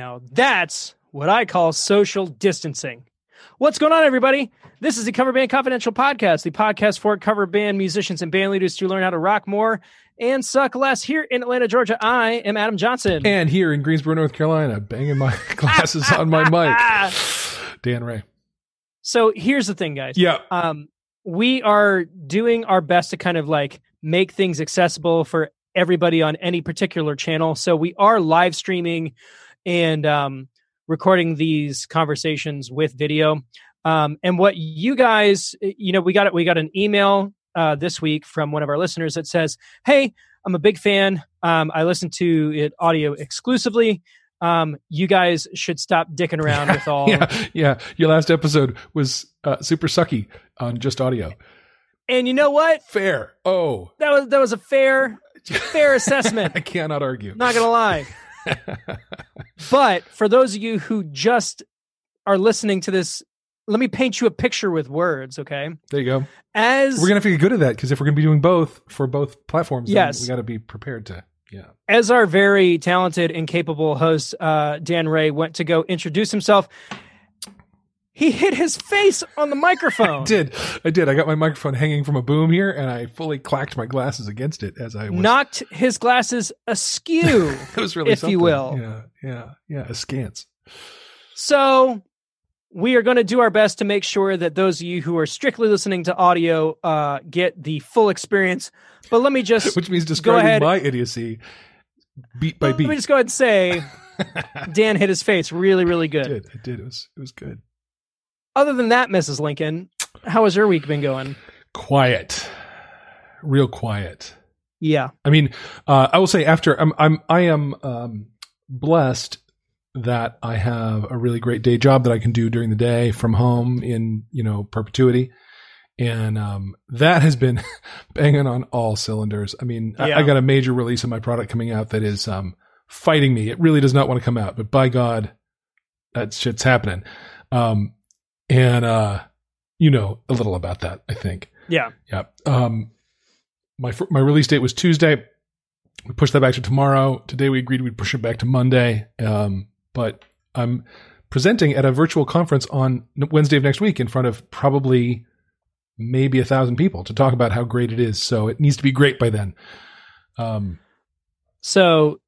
Now, that's what I call social distancing. What's going on, everybody? This is the Cover Band Confidential podcast, the podcast for cover band musicians and band leaders to learn how to rock more and suck less. Here in Atlanta, Georgia, I am Adam Johnson. And here in Greensboro, North Carolina, banging my glasses on my mic, Dan Ray. So here's the thing, guys. Yeah. Um, we are doing our best to kind of like make things accessible for everybody on any particular channel. So we are live streaming and um, recording these conversations with video. Um, and what you guys, you know, we got it. We got an email uh, this week from one of our listeners that says, "Hey, I'm a big fan. Um, I listen to it audio exclusively. Um, you guys should stop dicking around with all." yeah, yeah. Your last episode was uh, super sucky on just audio. And you know what? Fair. Oh, That was that was a fair fair assessment. I cannot argue. Not gonna lie. But for those of you who just are listening to this, let me paint you a picture with words, okay? there you go. As We're gonna have to get good at that because if we're gonna be doing both for both platforms, Yes. we got to be prepared to. Yeah. as our very talented and capable host, uh, Dan Ray, went to go introduce himself, he hit his face on the microphone. I did. I did. I got my microphone hanging from a boom here, and I fully clacked my glasses against it as I was. Knocked his glasses askew. it was really, if you will. Yeah, yeah, yeah. Askance. So we are going to do our best to make sure that those of you who are strictly listening to audio uh, get the full experience. But let me just which means describing ahead. my idiocy beat by beat. let me just go ahead and say Dan hit his face really, really good. did. I did. It was it was good. Other than that, Mrs. Lincoln, how has your week been going? Quiet, real quiet. Yeah. I mean, uh, I will say after I'm I'm I am um, blessed that I have a really great day job that I can do during the day from home in you know perpetuity, and um, that has been banging on all cylinders. I mean, I, I got a major release of my product coming out that is um, fighting me. It really does not want to come out, but by God, that shit's happening. Um, and uh, you know a little about that, I think. Yeah. Yeah. Um, my my release date was Tuesday. We pushed that back to tomorrow. Today we agreed we'd push it back to Monday. Um, but I'm presenting at a virtual conference on Wednesday of next week in front of probably maybe a thousand people to talk about how great it is. So it needs to be great by then. Um, So,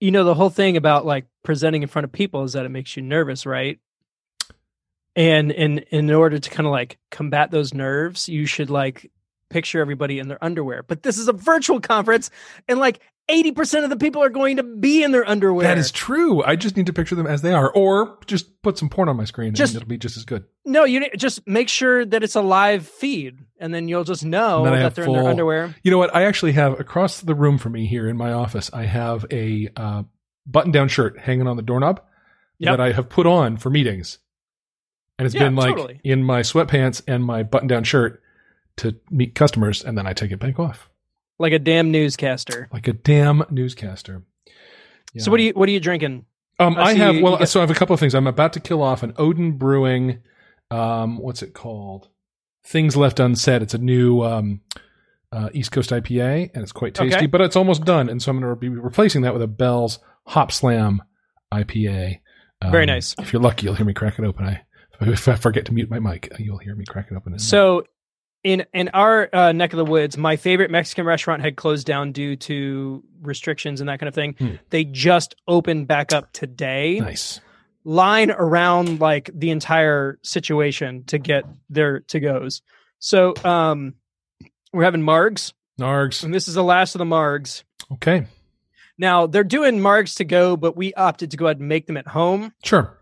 you know, the whole thing about like presenting in front of people is that it makes you nervous, right? And in in order to kind of like combat those nerves, you should like picture everybody in their underwear. But this is a virtual conference, and like eighty percent of the people are going to be in their underwear. that is true. I just need to picture them as they are, or just put some porn on my screen Just- and it'll be just as good. no, you just make sure that it's a live feed, and then you'll just know And then I that they're in their underwear. You know what? I actually have across the room from me here in my office, I have a uh, button down shirt hanging on the doorknob Yep. that I have put on for meetings. And it's Yeah, been like totally. in my sweatpants and my button down shirt to meet customers, and then I take it back off Like a damn newscaster. like a damn newscaster. So what are you what are you drinking? Um, I I have you well, so I have a couple of things. I'm about to kill off an Odin Brewing. Um, what's it called? Things Left Unsaid. It's a new um, uh, East Coast IPA, and it's quite tasty. Okay. But it's almost done, and so I'm going to be replacing that with a Bell's Hop Slam IPA. Um, Very nice. If you're lucky, you'll hear me crack it open. I if I forget to mute my mic, you'll hear me cracking open. So, in in our uh, neck of the woods, my favorite Mexican restaurant had closed down due to restrictions and that kind of thing. Hmm. They just opened back up today. nice. Line around like the entire situation to get their to goes. So, um, we're having margs, margs, and this is the last of the margs. Okay. Now they're doing margs to go, but we opted to go ahead and make them at home. Sure.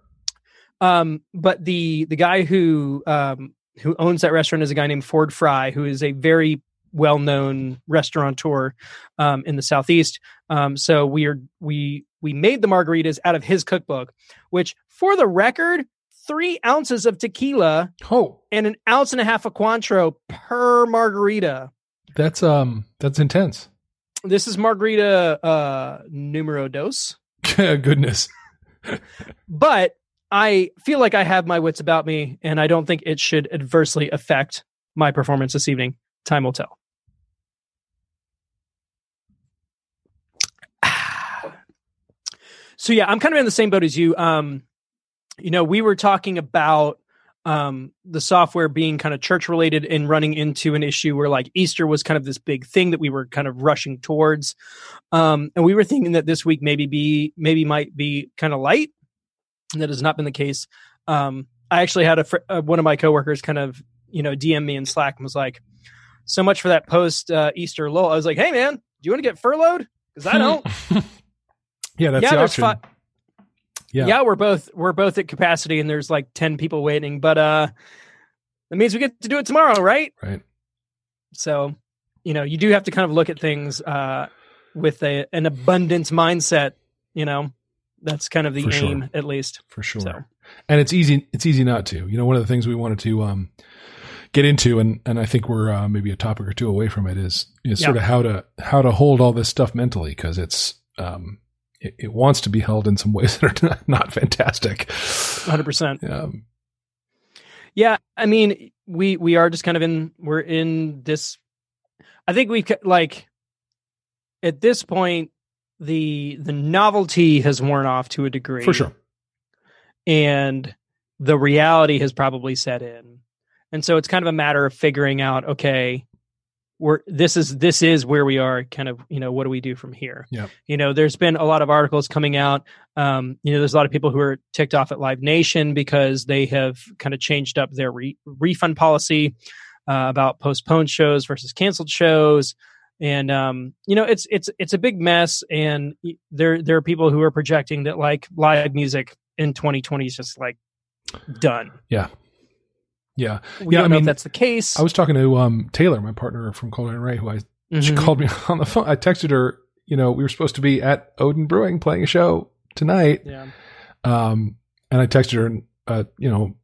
Um, but the the guy who um, who owns that restaurant is a guy named Ford Fry, who is a very well known restaurateur um, in the southeast. Um, so we are we we made the margaritas out of his cookbook, which, for the record, three ounces of tequila Oh, and an ounce and a half of Cointreau per margarita. that's um, that's intense. This is margarita uh, numero dos. Goodness. but I feel like I have my wits about me, and I don't think it should adversely affect my performance this evening. Time will tell. So yeah, I'm kind of in the same boat as you. Um, you know, we were talking about um the software being kind of church related and running into an issue where like Easter was kind of this big thing that we were kind of rushing towards. Um and we were thinking that this week maybe be maybe might be kind of light. That has not been the case. Um I actually had a fr- uh, one of my coworkers kind of, you know, DM me in Slack and was like so much for that post uh, Easter lull. I was like, "Hey man, do you want to get furloughed?" Cuz I don't. yeah, that's yeah, the option. fi- Yeah. yeah. we're both we're both at capacity and there's like 10 people waiting but uh that means we get to do it tomorrow right Right. so you know you do have to kind of look at things uh with a an abundance mindset you know that's kind of the For sure. aim at least for sure. So. And it's easy. It's easy not to. You know, one of the things we wanted to um, get into, and and I think we're uh, maybe a topic or two away from it, is is sort of how to how to hold all this stuff mentally because it's um, it, it wants to be held in some ways that are not, not fantastic. 100% Um, yeah i mean we we are just kind of in we're in this i think we could like at this point the the novelty has worn off to a degree for sure. and the reality has probably set in and so it's kind of a matter of figuring out okay we're this is this is where we are kind of you know what do we do from here Yeah. you know there's been a lot of articles coming out um you know there's a lot of people who are ticked off at live nation because they have kind of changed up their re- refund policy uh, about postponed shows versus canceled shows and um you know it's it's it's a big mess and there there are people who are projecting that like live music in 2020 is just like done Yeah. we Yeah, don't I know mean, if that's the case I was talking to um, Taylor, my partner from Colin and Ray, who I she Mhm. called me on the phone. I texted her. You know, we were supposed to be at Odin Brewing playing a show tonight, yeah Um, and I texted her, and uh, you know,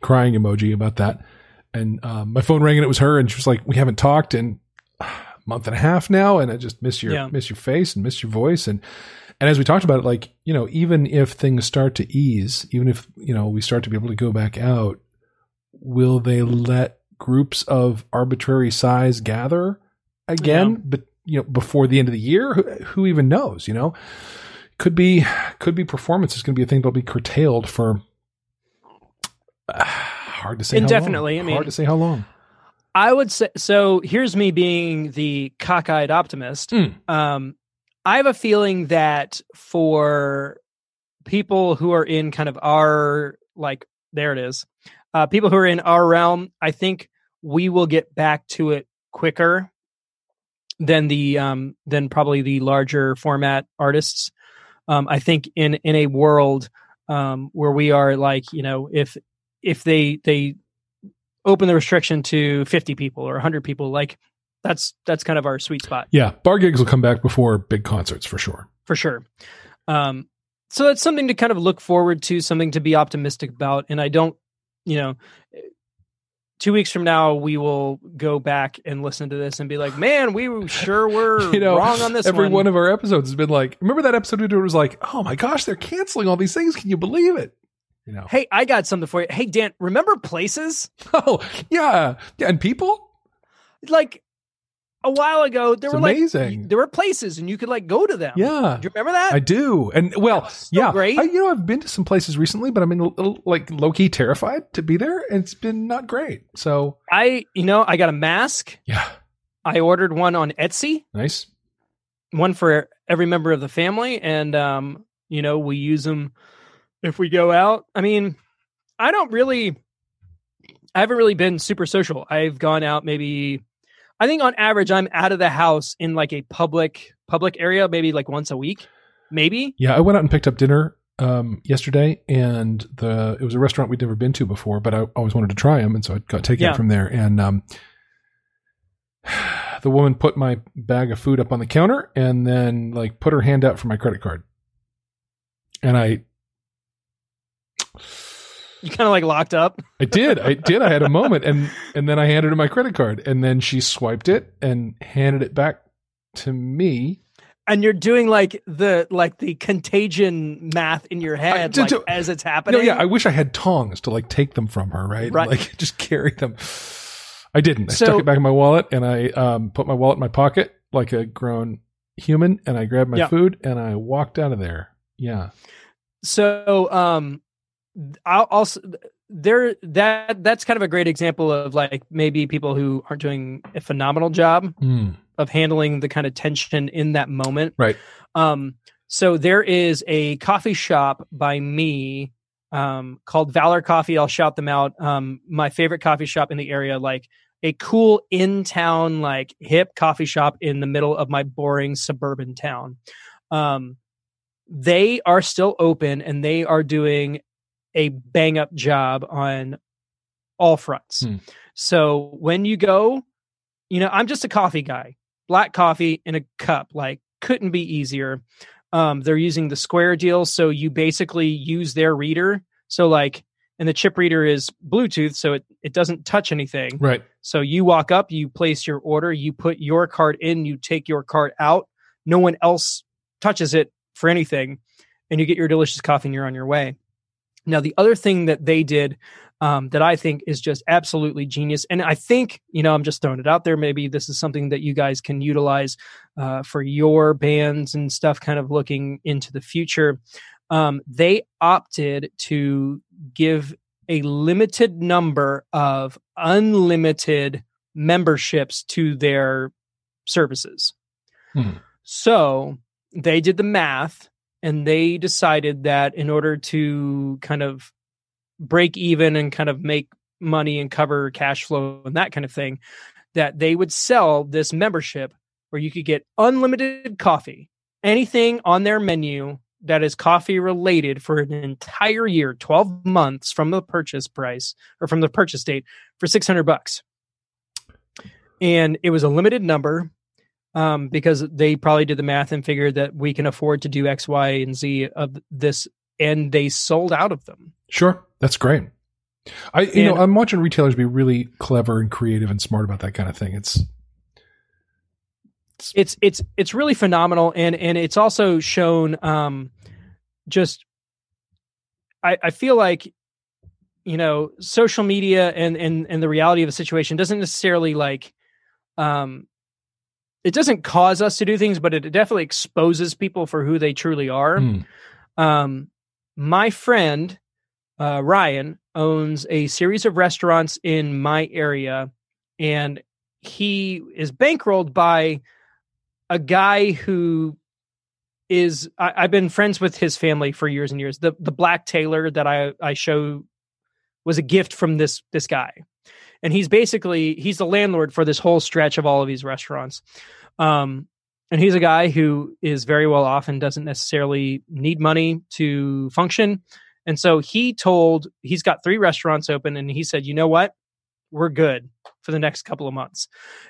crying emoji about that. And um, my phone rang, and it was her, and she was like, "We haven't talked and month and a half now, and I just miss your Yeah. miss your face and miss your voice." And and as we talked about it, like you know, even if things start to ease, even if you know we start to be able to go back out, will they let groups of arbitrary size gather again? Yeah. But you know, before the end of the year, who, who even knows? You know, could be could be performance is going to be a thing that'll be curtailed for uh, hard to say how long. Indefinitely, I mean- hard to say how long. I would say so. Here's me being the cockeyed optimist. Mm. Um, I have a feeling that for people who are in kind of our like, there it is, uh, people who are in our realm, I think we will get back to it quicker than the um, than probably the larger format artists. Um, I think in in a world um, where we are like, you know, if if they they open the restriction to 50 people or 100 people like that's that's kind of our sweet spot Yeah, bar gigs will come back before big concerts for sure. for sure um so that's something to kind of look forward to something to be optimistic about and i don't you know two weeks from now we will go back and listen to this and be like man we sure were You know, wrong on this Every one, one of our episodes has been like, remember that episode we did? It was like, oh my gosh, they're canceling all these things. Can you believe it? You know, hey i got something for you hey dan remember places oh yeah, yeah, and people, like a while ago there It's were amazing. like there were places and you could like go to them yeah. do you remember that I do, and well, So yeah, great. I, you know, I've been to some places recently, but I'm in little, like low key terrified to be there, and it's been not great. So I, you know, I got a mask. yeah, I ordered one on Etsy, nice. one for every member of the family, and um, you know, we use them if we go out. I mean, I don't really, I haven't really been super social. I've gone out maybe, I think on average, I'm out of the house in like a public public area, maybe like once a week, maybe. Yeah, I went out and picked up dinner um, yesterday, and the it was a restaurant we'd never been to before, but I always wanted to try them, and so I got taken Yeah. from there. And um, the woman put my bag of food up on the counter, and then like put her hand out for my credit card, and I You kind of like locked up. I did. I did. I had a moment and and then I handed her my credit card and then she swiped it and handed it back to me. And you're doing like the like the contagion math in your head like, as it's happening. No, yeah, I wish I had tongs to like take them from her, right? Right. Like just carry them. I didn't. I So- stuck it back in my wallet and I um, put my wallet in my pocket like a grown human and I grabbed my Yeah. food and I walked out of there. Yeah. So um, I'll also there that that's kind of a great example of like maybe people who aren't doing a phenomenal job Mm. of handling the kind of tension in that moment. Right. Um, so there is a coffee shop by me um, called Valor Coffee. I'll shout them out. Um, my favorite coffee shop in the area, like a cool in town, like hip coffee shop in the middle of my boring suburban town. Um, they are still open and they are doing a bang up job on all fronts. Hmm. So when you go, you know, I'm just a coffee guy, black coffee in a cup, like couldn't be easier. Um, they're using the Square deal, so you basically use their reader. So like, and the chip reader is Bluetooth, so it it doesn't touch anything. Right. So you walk up, you place your order, you put your card in, you take your card out. No one else touches it for anything, and you get your delicious coffee and you're on your way. Now, the other thing that they did um, that I think is just absolutely genius, and I think, you know, I'm just throwing it out there. Maybe this is something that you guys can utilize uh, for your bands and stuff, kind of looking into the future. Um, they opted to give a limited number of unlimited memberships to their services. Hmm. So they did the math and they decided that in order to kind of break even and kind of make money and cover cash flow and that kind of thing, that they would sell this membership where you could get unlimited coffee, anything on their menu that is coffee related for an entire year, 12 months from the purchase price or from the purchase date for 600 bucks. And it was a limited number um, because they probably did the math and figured that we can afford to do X, Y, and Z of this. And they sold out of them. Sure. That's great. I you And- know, I'm watching retailers be really clever and creative and smart about that kind of thing. It's it's it's it's really phenomenal and and it's also shown um just i i feel like you know social media and and and the reality of the situation doesn't necessarily like um it doesn't cause us to do things but it definitely exposes people for who they truly are. Mm, um, my friend uh, Ryan owns a series of restaurants in my area, and he is bankrolled by a guy who is I, I've been friends with his family for years and years. The the black Taylor that I I show was a gift from this this guy, and he's basically he's the landlord for this whole stretch of all of these restaurants. Um, and he's a guy who is very well off and doesn't necessarily need money to function. And so he told he's got three restaurants open, and he said, "You know what? We're good for the next couple of months."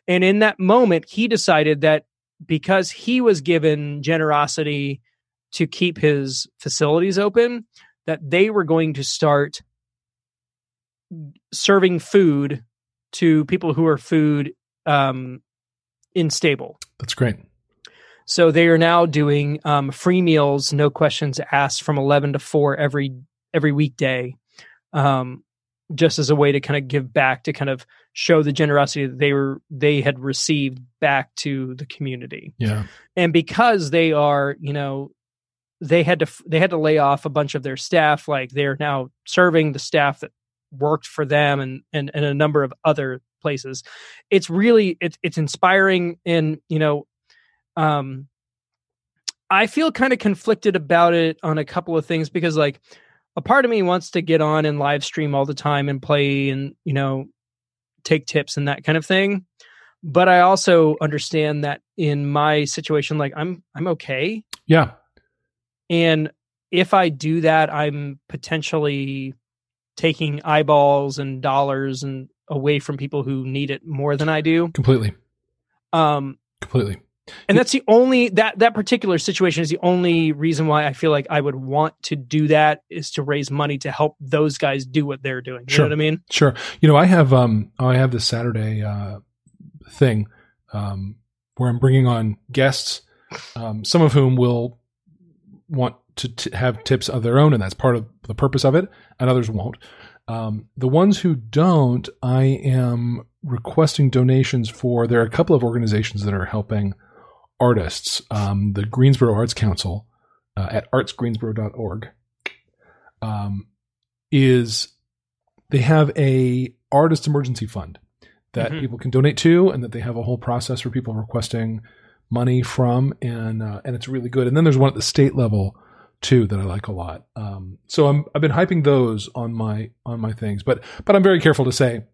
And in that moment, he decided that because he was given generosity to keep his facilities open, that they were going to start serving food to people who are food um, unstable. that's great. So they are now doing um, free meals, no questions asked, from eleven to four every every weekday, um, just as a way to kind of give back to kind of show the generosity that they were they had received back to the community. Yeah. And because they are, you know, they had to they had to lay off a bunch of their staff. Like they're now serving the staff that worked for them and and, and a number of other places. It's really it's it's inspiring and you know um I feel kind of conflicted about it on a couple of things because like a part of me wants to get on and live stream all the time and play and you know take tips and that kind of thing but I also understand that in my situation like I'm I'm okay Yeah. and if I do that I'm potentially taking eyeballs and dollars and away from people who need it more than I do Completely. um Completely. and that's the only that that particular situation is the only reason why I feel like I would want to do that is to raise money to help those guys do what they're doing. You Sure. know what I mean? Sure. You know, I have um I have this Saturday uh thing um where I'm bringing on guests um some of whom will want to t- have tips of their own and that's part of the purpose of it and others won't. Um the ones who don't I am requesting donations for there are a couple of organizations that are helping artists um the Greensboro Arts Council uh, at artsgreensboro.org um, is they have a artist emergency fund that Mhm. people can donate to, and that they have a whole process for people requesting money from, and uh, and it's really good. And then there's one at the state level too that I like a lot. Um, so I'm I've been hyping those on my on my things, but but I'm very careful to say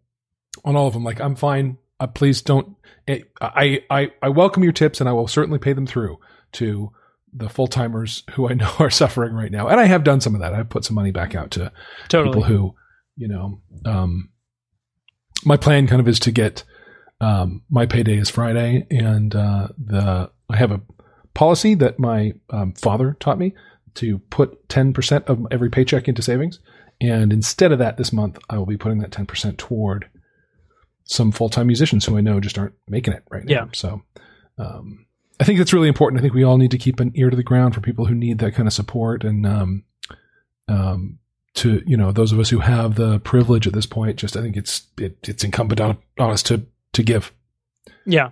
on all of them like I'm fine. Uh, please don't. I, I I I welcome your tips, and I will certainly pay them through to the full timers who I know are suffering right now. And I have done some of that. I've put some money back out to Totally. people who, you know, um, my plan kind of is to get um, my payday is Friday, and uh, the I have a policy that my um, father taught me to put ten percent of every paycheck into savings, and instead of that, this month I will be putting that ten percent toward some full time musicians who I know just aren't making it right now. Yeah. So. Um, I think that's really important. I think we all need to keep an ear to the ground for people who need that kind of support, and um, um, to you know those of us who have the privilege at this point. Just I think it's it, it's incumbent on, on us to to give. Yeah.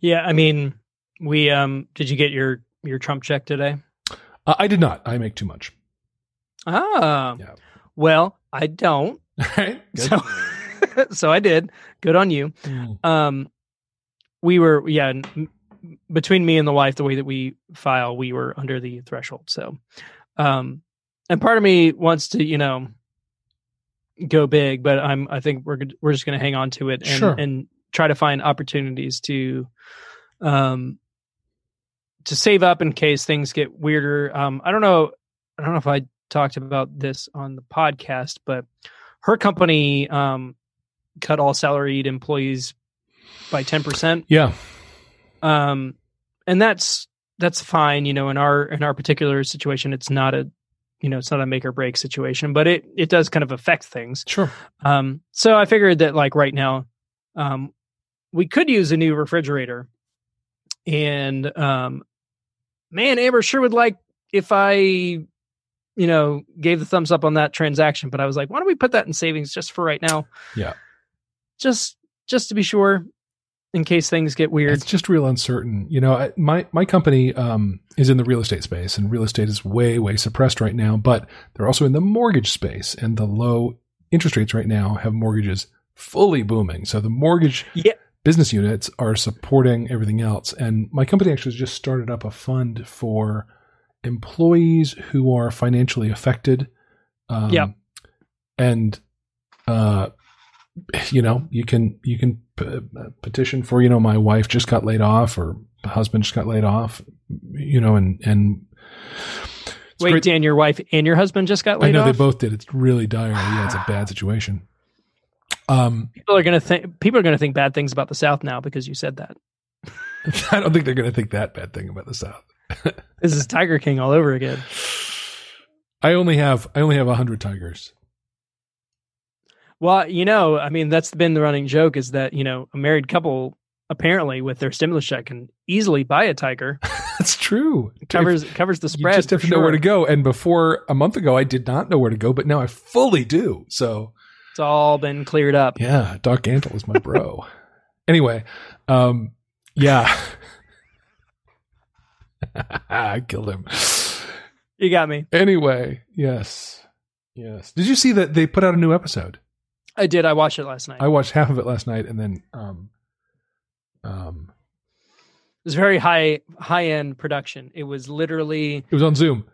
Yeah. I mean, we um did you get your your Trump check today? Uh, I did not. I make too much. Ah. Yeah. Well, I don't. right. So so I did. Good on you. Mm. Um we were yeah, n- between me and the wife the way that we file, we were under the threshold. So um and part of me wants to, you know, go big, but I'm I think we're we're just going to hang on to it and Sure. and try to find opportunities to um to save up in case things get weirder. Um I don't know I don't know if I talked about this on the podcast, but her company um cut all salaried employees by 10%. Yeah. Um and that's that's fine, you know, in our in our particular situation it's not a you know, it's not a make or break situation, but it it does kind of affect things. Sure. Um, so I figured that like right now, um, we could use a new refrigerator. And um, man, Amber sure would like if I, you know, gave the thumbs up on that transaction. But I was like, why don't we put that in savings just for right now? Yeah. Just just to be sure, in case things get weird. It's just real uncertain. You know, I, my my company um, is in the real estate space, and real estate is way way suppressed right now. But they're also in the mortgage space, and the low interest rates right now have mortgages fully booming. So the mortgage Yeah. Business units are supporting everything else. And my company actually just started up a fund for employees who are financially affected. Um, Yeah. and uh, you know, you can you can p- petition for you know my wife just got laid off or husband just got laid off, you know, and and Wait, great- Dan, your wife and your husband just got laid off. I know off. they both did. It's really dire. Yeah, it's a bad situation. Um, people are gonna think people are gonna think bad things about the South now because you said that. I don't think they're going to think that bad thing about the South. This is Tiger King all over again. I only have I only have a hundred tigers. Well, you know, I mean, that's been the running joke is that, you know, a married couple apparently with their stimulus check can easily buy a tiger. That's true. It covers covers the you spread. just have to know where to go. And before a month ago, I did not know where to go, but now I fully do. So It's all been cleared up. yeah, Doc Antle is my bro. anyway, um, yeah, I killed him. You got me. Anyway, yes, yes. Did you see that they put out a new episode? I did. I watched it last night. I watched half of it last night, and then um, um, it was very high high end production. It was literally it was on Zoom.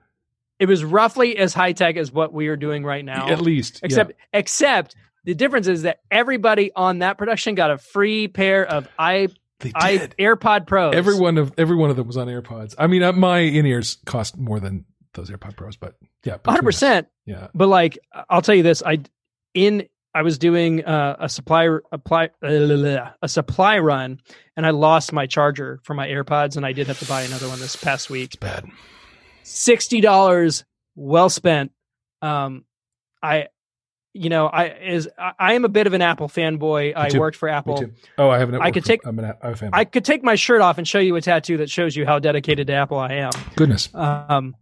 It was roughly as high tech as what we are doing right now. At least, yeah. except except the difference is that everybody on that production got a free pair of i they i. AirPod Pros. Every one of every one of them was on AirPods. I mean, uh, my in ears cost more than those AirPod Pros, but yeah, hundred percent. Yeah, But like, I'll tell you this: I in I was doing uh, a supply apply uh, a supply run, and I lost my charger for my AirPods, and I did have to buy another one this past week. it's bad. Sixty dollars, well spent. Um, I, you know, I is I, I am a bit of an Apple fanboy. I worked for Apple. Oh, I have an. I could take- I'm an. I'm a fan. I could take my shirt off and show you a tattoo that shows you how dedicated to Apple I am. Goodness, Um,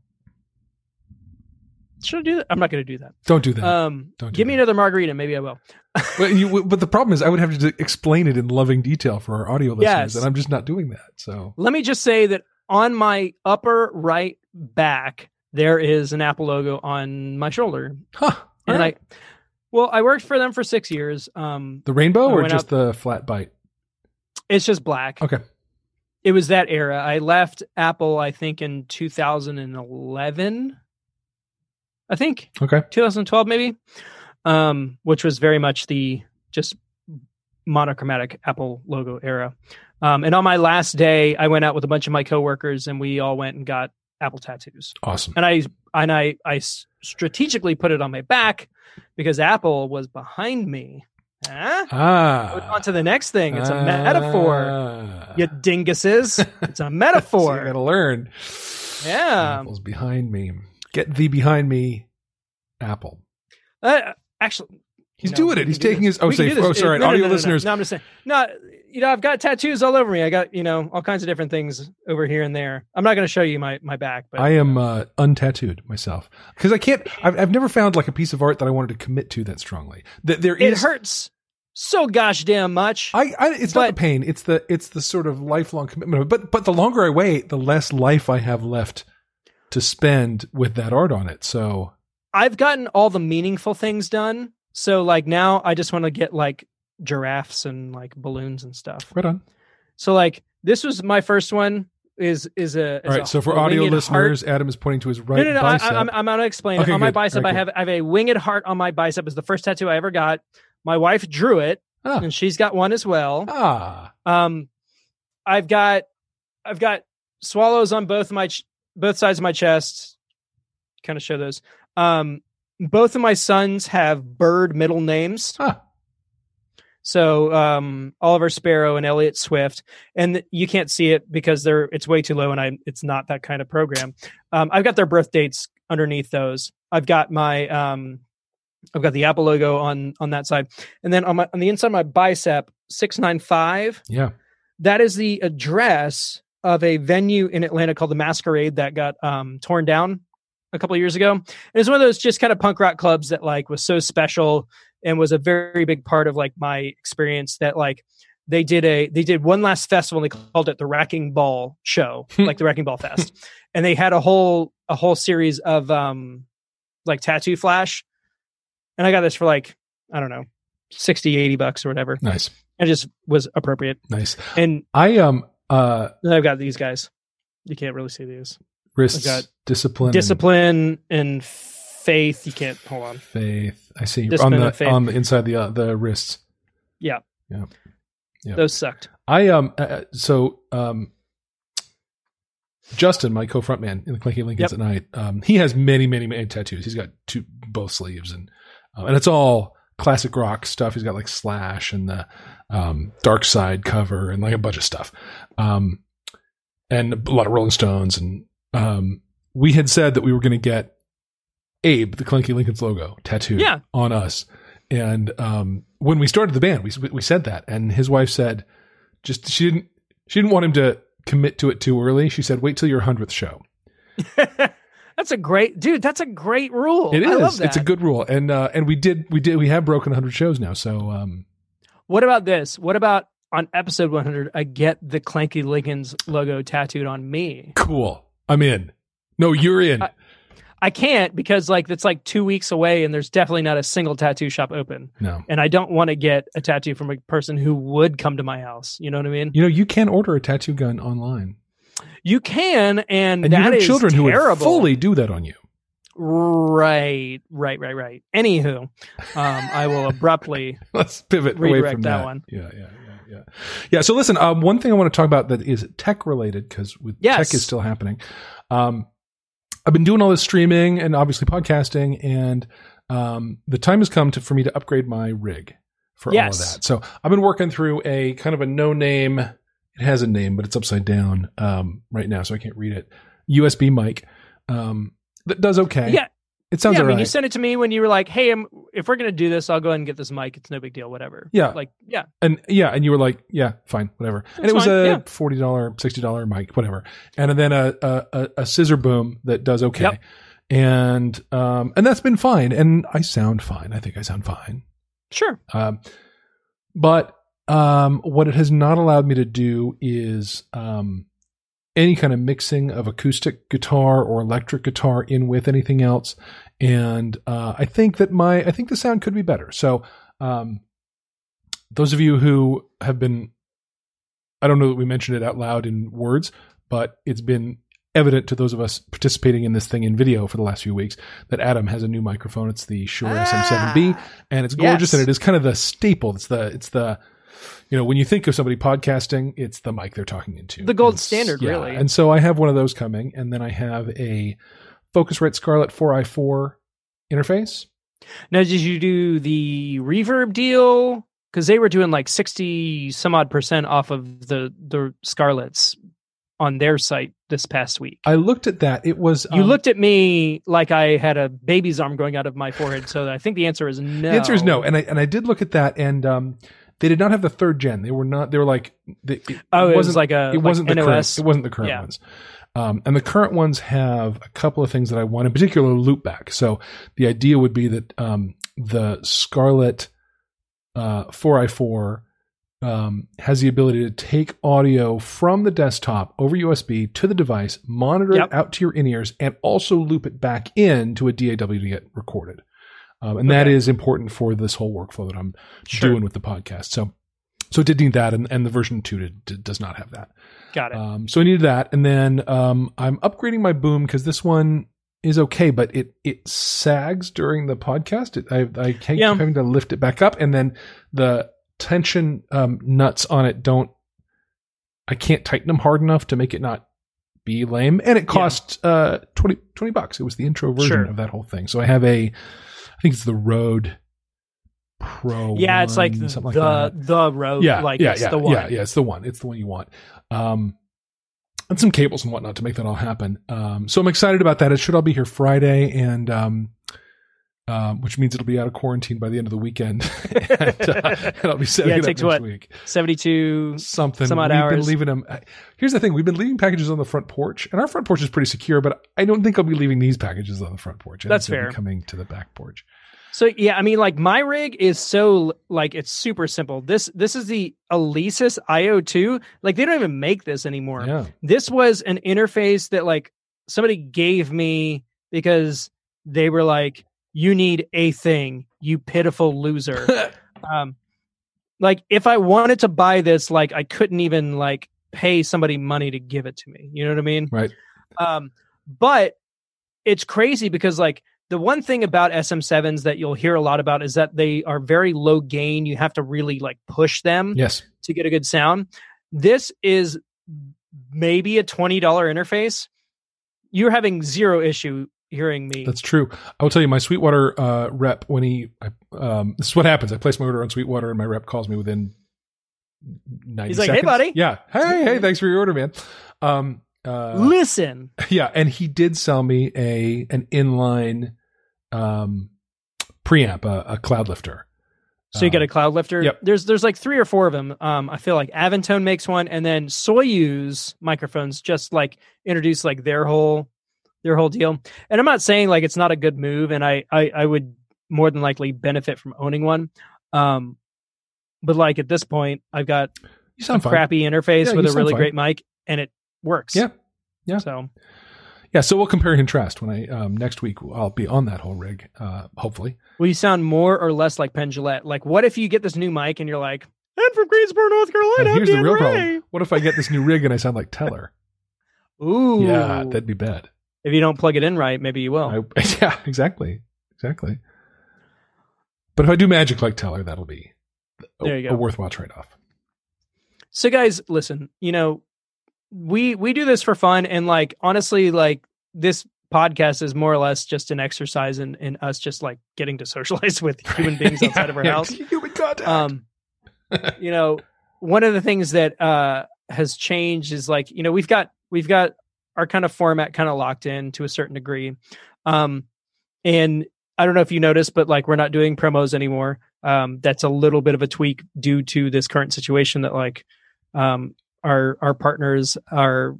should I do that? I'm not going to do that. don't do that. Um, Don't do give me another margarita, maybe I will. but, you, but the problem is, I would have to explain it in loving detail for our audio listeners, Yes. and I'm just not doing that. So Let me just say that on my upper right back, there is an Apple logo on my shoulder. Huh. And Alright. I, well, I worked for them for six years. Um, the rainbow or just the flat bite? it's just black. Okay. It was that era. I left Apple, I think, in 2011. I think Okay. 2012, maybe, um, which was very much the just monochromatic Apple logo era. Um, and on my last day, I went out with a bunch of my coworkers, and we all went and got Apple tattoos. Awesome. And I and I I strategically put it on my back because Apple was behind me. Huh? Ah. On to the next thing. It's a metaphor. Ah. You dinguses. It's a so metaphor. you gotta learn. Yeah. Apple's behind me. Get thee behind me, Apple. Uh, actually, He's No, doing it. He's taking his. Oh, say. Oh, sorry. No, Audio no, listeners. No, I'm just saying. No, you know, I've got tattoos all over me. I got, you know, all kinds of different things over here and there. I'm not going to show you my my back, but I am uh, untattooed myself because I can't. I've, I've never found like a piece of art that I wanted to commit to that strongly. That there is. It hurts so gosh damn much. I, I it's not the pain. It's the it's the sort of lifelong commitment. But but the longer I wait, the less life I have left to spend with that art on it. So I've gotten all the meaningful things done. So like now I just want to get like giraffes and like balloons and stuff. right on. So like this was my first one is is a is All right. a- So for audio listeners, Adam is pointing to his right no, no, no. bicep. I, I'm, I'm going to explain Okay. On my bicep, right, I have I have a winged heart on my bicep. Is the first tattoo I ever got. My wife drew it, Ah. and she's got one as well. ah, Um, I've got I've got swallows on both my ch- both sides of my chest. Kind of show those. Um, both of my sons have bird middle names. ah. So um, Oliver Sparrow and Elliot Swift, and you can't see it because they're it's way too low, and I it's not that kind of program. Um, I've got their birth dates underneath those. I've got my um, I've got the Apple logo on on that side, and then on my on the inside of my bicep six nine five. Yeah. That is the address of a venue in Atlanta called the Masquerade that got um, torn down a couple of years ago. And it's one of those just kind of punk rock clubs that like was so special and was a very big part of like my experience that like they did a they did one last festival and they called it the Wrecking Ball show, like the Wrecking Ball Fest. And they had a whole a whole series of um like tattoo flash. And I got this for like, I don't know, 60, 80 bucks or whatever. Nice. It just was appropriate. Nice. And I um uh I've got these guys. You can't really see these. Wrists got discipline and Discipline and faith. You can't hold on. faith. I see on the and faith. on the inside the uh, the wrists. Yeah. Yeah. Yeah. Those sucked. I um uh, uh, so um Justin, my co-frontman in the Clanky Lincolns Yep. at night, um, he has many, many, many tattoos. He's got two both sleeves, and uh, and it's all classic rock stuff. He's got like Slash and the um, Dark Side cover and like a bunch of stuff, um, and a lot of Rolling Stones. And um, we had said that we were going to get Abe, the Clanky Lincolns logo, tattooed Yeah. on us. And um, when we started the band, we we said that, and his wife said, just she didn't she didn't want him to commit to it too early. She said, wait till your hundredth show. that's a great dude. That's a great rule. It I love that. It's a good rule, and uh, and we did we did we have broken hundred shows now. So um, What about this? What about on episode 100? I get the Clanky Lincoln's logo tattooed on me. cool. I'm in. No, you're in. I- I can't because like it's like two weeks away, and there's definitely not a single tattoo shop open. no, And I don't want to get a tattoo from a person who would come to my house. You know what I mean? you know you can order a tattoo gun online, You can, and, and you have children who would terrible. fully do that on you. Right, right, right, right. Anywho, um, I will abruptly. Let's pivot away Redirect from that that, one. Yeah, yeah, yeah, yeah. Yeah. So listen, um, one thing I want to talk about that is tech related because with Yes. tech is still happening. Um, I've been doing all this streaming and obviously podcasting, and um, the time has come to, for me to upgrade my rig for all of that. So I've been working through a kind of a no name. It has a name, but it's upside down um, right now, so I can't read it. USB mic um, that does okay. Yeah, it sounds yeah. I mean, right. you sent it to me when you were like, "Hey, I'm, if we're gonna do this, I'll go ahead and get this mic. It's no big deal. Whatever." Yeah. Like, yeah, And yeah, and you were like, yeah, fine, whatever. and That's it was fine, a yeah. forty dollar, sixty dollar mic, whatever. And then a, a a- a scissor boom that does okay. Yep. And um and that's been fine. And I sound fine. I think I sound fine. sure. Um, but um, what it has not allowed me to do is um, any kind of mixing of acoustic guitar or electric guitar in with anything else. And uh, I think that my I think the sound could be better. So um, those of you who have been, I don't know that we mentioned it out loud in words, but it's been evident to those of us participating in this thing in video for the last few weeks that Adam has a new microphone. It's the Shure Ah, SM7B, and it's gorgeous, yes. and it is kind of the staple. It's the it's the you know when you think of somebody podcasting, it's the mic they're talking into. The gold It's- standard, really. And so I have one of those coming, and then I have a Focusrite Scarlett 4i4 interface. Now, did you do the reverb deal? Because they were doing like sixty some odd percent off of the the Scarletts on their site this past week. I looked at that. It was you um, looked at me like I had a baby's arm growing out of my forehead. So I think the answer is no. The answer is no, and I and I did look at that, and um, they did not have the third gen. They were not. They were like. They, it oh, it was wasn't like a it wasn't the current. It wasn't the current Yeah. ones. Um, and the current ones have a couple of things that I want, in particular, loopback. So the idea would be that um, the Scarlett uh, 4i4 um, has the ability to take audio from the desktop over USB to the device, monitor Yep. it out to your in ears, and also loop it back in to a DAW to get recorded. Um, and that Okay. is important for this whole workflow that I'm Sure. doing with the podcast. So, so it did need that, and, and the version two did, did- does not have that. Got it. Um, so I needed that, and then um, I'm upgrading my boom because this one is okay, but it it sags during the podcast. It, I I keep Yeah. having to lift it back up, and then the tension um, nuts on it don't. I can't tighten them hard enough to make it not be lame, and it cost uh 20, 20 bucks. It was the intro version Sure. of that whole thing. So I have a, think it's the Rode Pro. yeah, it's like the like that the Rode. yeah, like yeah, it's yeah, the one. yeah, yeah. It's the one. It's the one you want. Um, and some cables and whatnot to make that all happen. Um, so I'm excited about that. It should all be here Friday, and um, um, which means it'll be out of quarantine by the end of the weekend, and, uh, and I'll be setting Yeah, it it up next what? week. Seventy-two. Something. some odd we've hours. been leaving them. Here's the thing: we've been leaving packages on the front porch, and our front porch is pretty secure. But I don't think I'll be leaving these packages on the front porch. I That's fair. Coming to the back porch. So yeah, I mean, like my rig is so like it's super simple. This this is the Alesis IO2. Like they don't even make this anymore. Yeah. This was an interface that like somebody gave me because they were like, "You need a thing, you pitiful loser." um, like if I wanted to buy this, like I couldn't even like pay somebody money to give it to me. You know what I mean? Right. Um, but it's crazy because like the one thing about SM7s that you'll hear a lot about is that they are very low gain. You have to really like push them Yes. to get a good sound. This is maybe a $20 interface. You're having zero issue hearing me. That's true. I will tell you, my Sweetwater uh, rep when he, I, um, this is what happens. I place my order on Sweetwater, and my rep calls me within ninety. He's like, "Hey, buddy." Yeah. Hey, hey, thanks for your order, man. Um, uh, Listen, yeah, and he did sell me a an inline um preamp, a, a cloud lifter. so you get a cloud lifter. yep. There's there's like three or four of them. Um, I feel like Avantone makes one, and then Soyuz microphones just like introduce like their whole their whole deal. And I'm not saying like it's not a good move, and I I, I would more than likely benefit from owning one. Um, but like at this point, I've got You a fine. crappy interface Yeah, with a really fine. great mic, and it works. Yeah. Yeah. So Yeah, so we'll compare and contrast when I um, next week. I'll be on that whole rig, uh, hopefully. will you sound more or less like Penn Jillette? Like, what if you get this new mic and you're like, "I'm from Greensboro, North Carolina." And here's the real Ray." problem: what if I get this new rig and I sound like Teller? Ooh, Yeah, that'd be bad. If you don't plug it in right, maybe you will. I, yeah, exactly, exactly. But if I do magic like Teller, that'll be a, There you go. a worthwhile trade-off. So, guys, listen. You know, we we do this for fun, and like honestly, like this podcast is more or less just an exercise in in us just like getting to socialize with human beings outside of our Yeah, house. Human contact. um you know one of the things that uh has changed is like you know we've got we've got our kind of format kind of locked in to a certain degree. Um and i don't know if you noticed but like we're not doing promos anymore. Um that's a little bit of a tweak due to this current situation that like um our our partners are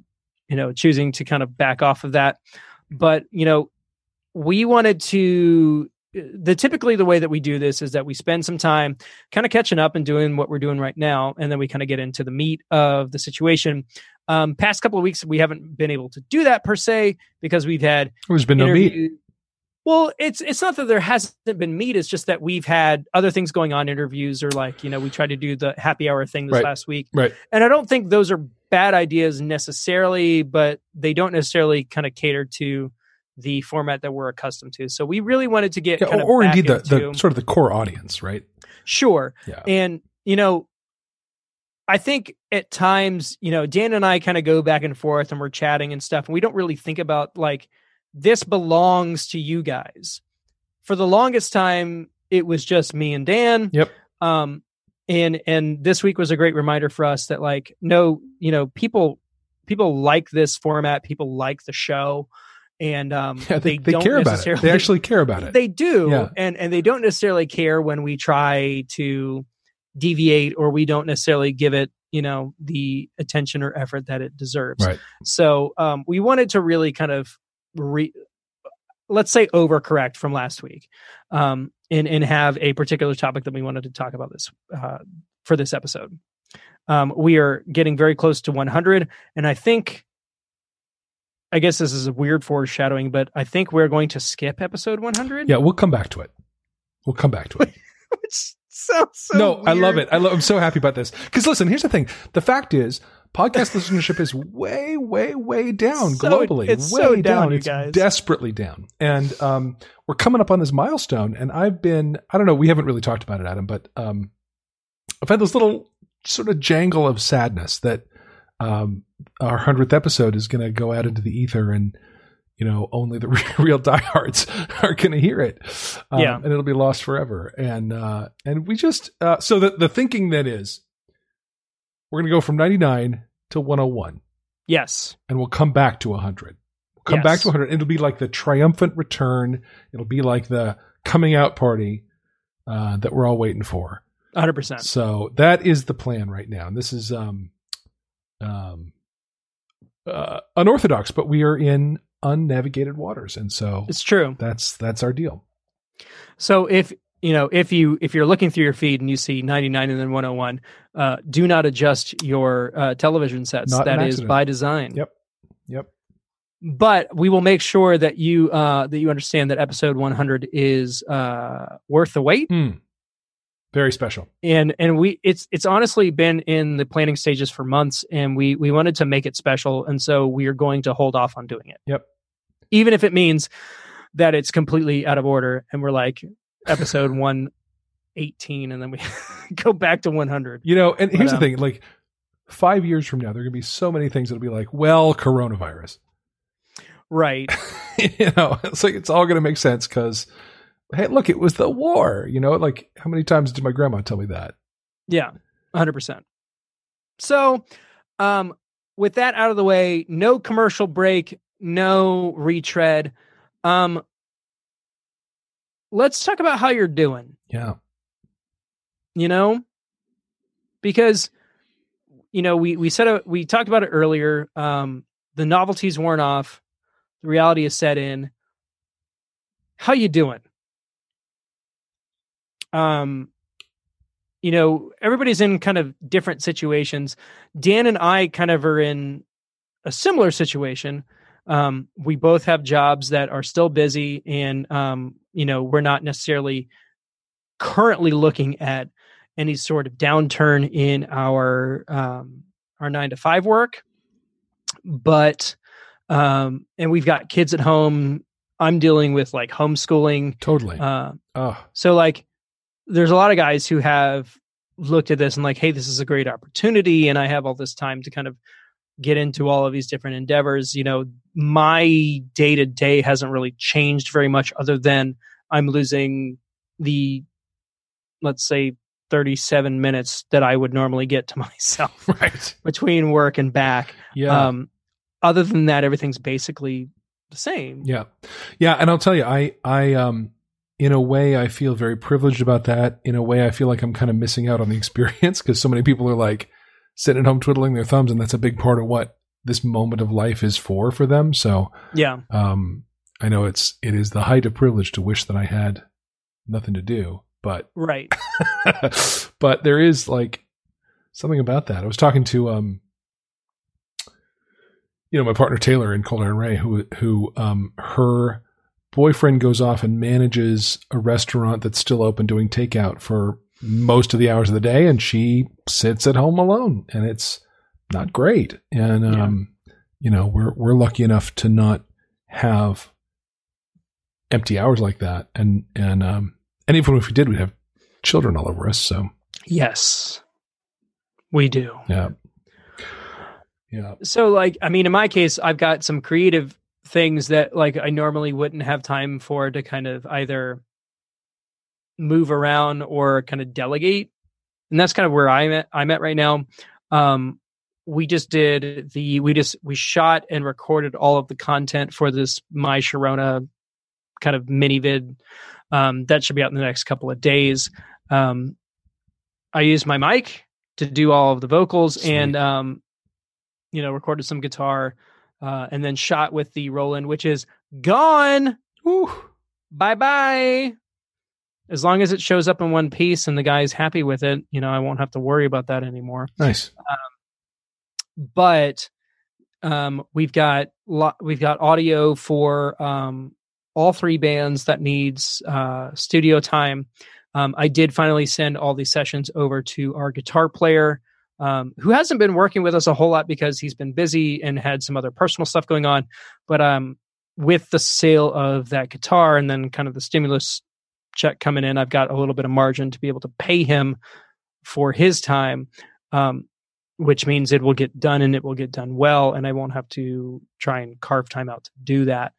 you know choosing to kind of back off of that. But you know we wanted to the typically the way that we do this is that we spend some time kind of catching up and doing what we're doing right now, and then we kind of get into the meat of the situation. Um, past couple of weeks, we haven't been able to do that per se because we've had There's been no meat. Well, it's it's not that there hasn't been meat. It's just that we've had other things going on, interviews or like you know we tried to do the happy hour thing this Right. last week, Right. and I don't think those are bad ideas necessarily, but they don't necessarily kind of cater to the format that we're accustomed to. So we really wanted to get Yeah, kind or, of or back indeed the, into- the sort of the core audience, right? sure Yeah. and you know i think at times you know dan and i kind of go back and forth and we're chatting and stuff and we don't really think about like this belongs to you guys for the longest time it was just me and dan Yep. um and and this week was a great reminder for us that like no you know people people like this format people like the show and um Yeah, they, they, don't care about it. They actually care about it. they do Yeah. and and they don't necessarily care when we try to deviate or we don't necessarily give it you know the attention or effort that it deserves Right. so um we wanted to really kind of re let's say overcorrect from last week um and and have a particular topic that we wanted to talk about this uh for this episode um we are getting very close to 100 and i think I guess this is a weird foreshadowing, but I think we're going to skip episode 100. yeah, we'll come back to it. We'll come back to it. which sounds so. no, I love it. I love, I'm so happy about this. Because listen, here's the thing. The fact is, podcast listenership is way, way, way down So- globally. it's way so down, you It's guys. desperately down. And um, we're coming up on this milestone. And I've been, I don't know, we haven't really talked about it, Adam, but um, I've had this little sort of jangle of sadness that um, our hundredth episode is going to go out into the ether and. You know, only the real diehards are going to hear it, um, Yeah. and it'll be lost forever. And uh, and we just uh, so the the thinking then is we're going to go from 99 to 101 Yes. and we'll come back to 100 we'll come Yes. back to 100 it'll be like the triumphant return it'll be like the coming out party uh, that we're all waiting for 100%. so that is the plan right now and this is um um uh, unorthodox but we are in unnavigated waters and so It's true. that's that's our deal So if you know if you if you're looking through your feed and you see 99 and then 101 uh do not adjust your uh television sets Not That is by design Yep. yep but we will make sure that you uh that you understand that episode 100 is uh worth the wait Hmm. Very special. And and we it's it's honestly been in the planning stages for months and we we wanted to make it special. And so we are going to hold off on doing it. Yep. even if it means that it's completely out of order and we're like episode 118 and then we go back to 100 You know, and But, here's um, the thing: like five years from now, there are going to be so many things that'll be like, well, coronavirus. right. You know, it's like it's all going to make sense because, hey, look, it was the war. You know, like how many times did my grandma tell me that? yeah 100% so um with that out of the way no commercial break no retread. Um let's talk about how you're doing. Yeah, you know? Because you know we we said it, we talked about it earlier um the novelty's worn off the reality is set in. How you doing um you know everybody's in kind of different situations. Dan and i kind of are in a similar situation. Um we both have jobs that are still busy and um you know we're not necessarily currently looking at any sort of downturn in our um, our nine to five work, but um, and we've got kids at home. I'm dealing with like homeschooling, totally. uh, oh, so like there's a lot of guys who have looked at this and like, hey, this is a great opportunity, and I have all this time to kind of get into all of these different endeavors. You know, my day to day hasn't really changed very much, other than I'm losing the let's say 37 minutes that I would normally get to myself right. between work and back. Yeah. Um, other than that, everything's basically the same. Yeah. Yeah. And I'll tell you, I, I, um, in a way, I feel very privileged about that. In a way, I feel like I'm kind of missing out on the experience because so many people are like sitting at home twiddling their thumbs, and that's a big part of what this moment of life is for for them. So, Yeah. um, I know it's it is the height of privilege to wish that I had nothing to do. But Right. but there is like something about that. I was talking to um you know my partner Taylor in Cold Iron Ray who who um her boyfriend goes off and manages a restaurant that's still open doing takeout for most of the hours of the day and she sits at home alone and it's not great. And um you know, we're we're lucky enough to not have empty hours like that. And and um and even if we did, we'd have children all over us. So Yes. We do. yeah. Yeah. So like I mean in my case I've got some creative things that like I normally wouldn't have time for to kind of either move around or kind of delegate. And that's kind of where I'm at I'm at right now. Um we just did the we just we shot and recorded all of the content for this my Sharona kind of mini vid. Um that should be out in the next couple of days. Um I used my mic to do all of the vocals Sweet. and um you know recorded some guitar uh and then shot with the Roland which is gone. Bye bye as long as it shows up in one piece and the guy's happy with it you know I won't have to worry about that anymore. Nice. but um we've got lo- we've got audio for um all three bands that needs uh studio time. Um I did finally send all these sessions over to our guitar player um, who hasn't been working with us a whole lot because he's been busy and had some other personal stuff going on. But um, with the sale of that guitar and then kind of the stimulus check coming in, I've got a little bit of margin to be able to pay him for his time, um, which means it will get done and it will get done well, and I won't have to try and carve time out to do that,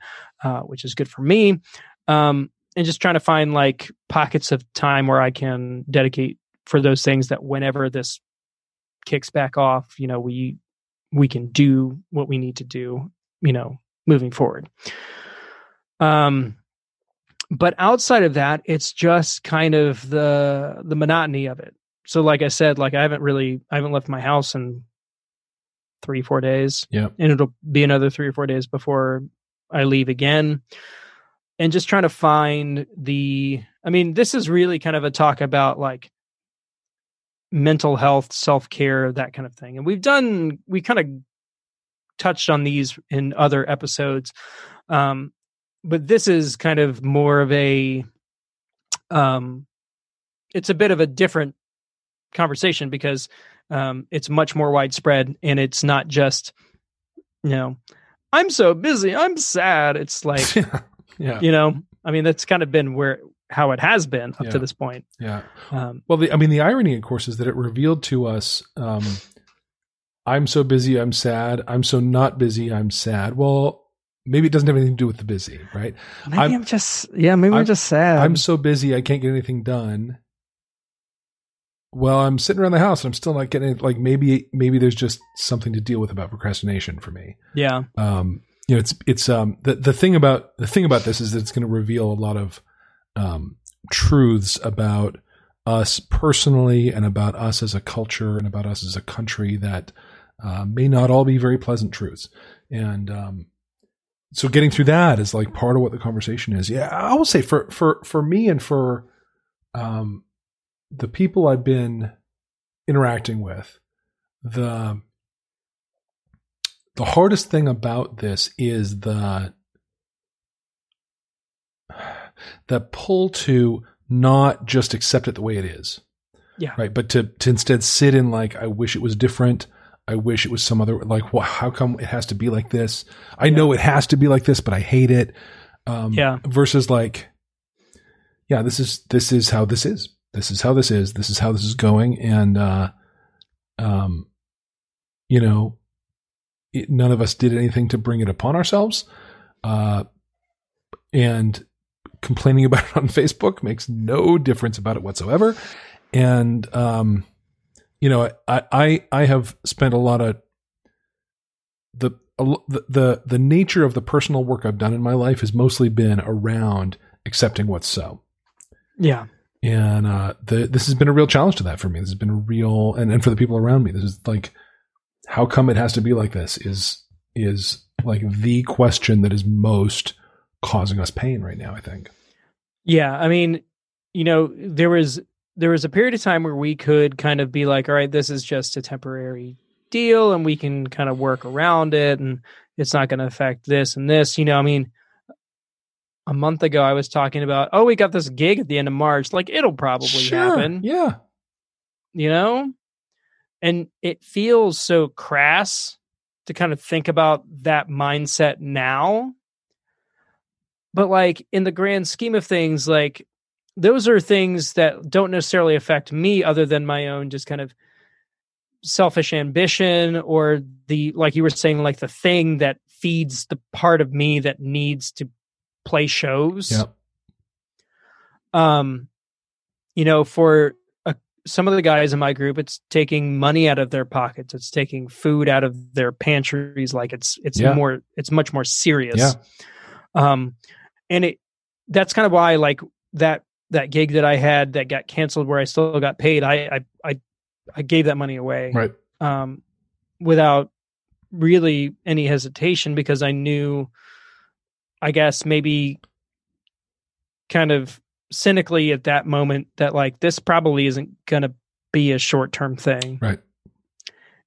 uh, which is good for me. Um, and just trying to find like pockets of time where I can dedicate for those things that whenever this kicks back off, you know, we we can do what we need to do, you know, moving forward. Um but outside of that, it's just kind of the the monotony of it. So like I said, like I haven't really I haven't left my house in 3 4 days. Yeah. And it'll be another 3 or 4 days before I leave again. And just trying to find the I mean, this is really kind of a talk about like mental health, self care, that kind of thing. And we've done, we kind of touched on these in other episodes. Um, but this is kind of more of a, um, it's a bit of a different conversation because um, it's much more widespread and it's not just, you know, I'm so busy, I'm sad. It's like, yeah. You know, I mean, that's kind of been where, how it has been up Yeah. to this point. Yeah. Um, Well, the, I mean, the irony, of course, is that it revealed to us um, I'm so busy, I'm sad. I'm so not busy, I'm sad. Well, maybe it doesn't have anything to do with the busy, right? maybe I'm- I'm, just, yeah, maybe I'm, I'm- just sad. I'm so busy, I can't get anything done. Well, I'm sitting around the house and I'm still not getting it. Like maybe, maybe there's just something to deal with about procrastination for me. yeah. um, you know, it's it's um the the thing about the thing about this is that it's going to reveal a lot of um, truths about us personally and about us as a culture and about us as a country that uh, may not all be very pleasant truths. And um, so, getting through that is like part of what the conversation is. Yeah, I will say for for for me and for um, the people I've been interacting with, the the hardest thing about this is the the pull to not just accept it the way it is. Yeah. right. But to to instead sit in like i wish it was different. I wish it was some other like well, how come it has to be like this? I know it has to be like this but i hate it. Um Yeah. versus like yeah this is this is how this is. This is how this is. This is how this is going. And uh um you know it, none of us did anything to bring it upon ourselves. Uh and complaining about it on facebook makes no difference about it whatsoever and um you know i i i have spent a lot of the the the, the nature of the personal work i've done in my life has mostly been around accepting what's so Yeah. and uh, the, this has been a real challenge to that for me. This has been a real, and, and for the people around me, this is like, how come it has to be like this? Is is like the question that is most causing us pain right now. I think. Yeah. I mean, you know, there was there was a period of time where we could kind of be like, all right, this is just a temporary deal and we can kind of work around it and it's not going to affect this and this. You know, I mean, a month ago I was talking about, oh, we got this gig at the end of March. Like it'll probably Sure. happen, Yeah. you know? And it feels so crass to kind of think about that mindset now. But like in the grand scheme of things, like those are things that don't necessarily affect me other than my own just kind of selfish ambition or the like you were saying like the thing that feeds the part of me that needs to play shows Yep. um you know for a, some of the guys in my group it's taking money out of their pockets it's taking food out of their pantries like it's it's Yeah. more it's much more serious Yeah. um and it that's kind of why like that that gig that i had that got canceled where i still got paid i i i, I gave that money away Right. um, without really any hesitation because I knew, I guess, maybe kind of cynically at that moment that like this probably isn't going to be a short term thing. Right.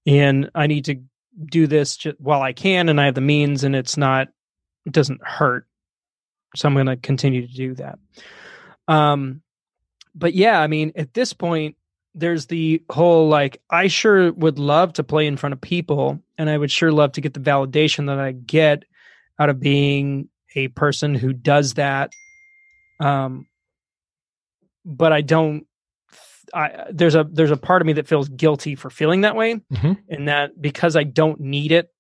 And I need to do this while I can and I have the means and it's not, it doesn't hurt. So I'm going to continue to do that. Um, but yeah, I mean, at this point, there's the whole like I sure would love to play in front of people and I would sure love to get the validation that I get out of being a person who does that um but I don't I there's a there's a part of me that feels guilty for feeling that way Mhm. and that because I don't need it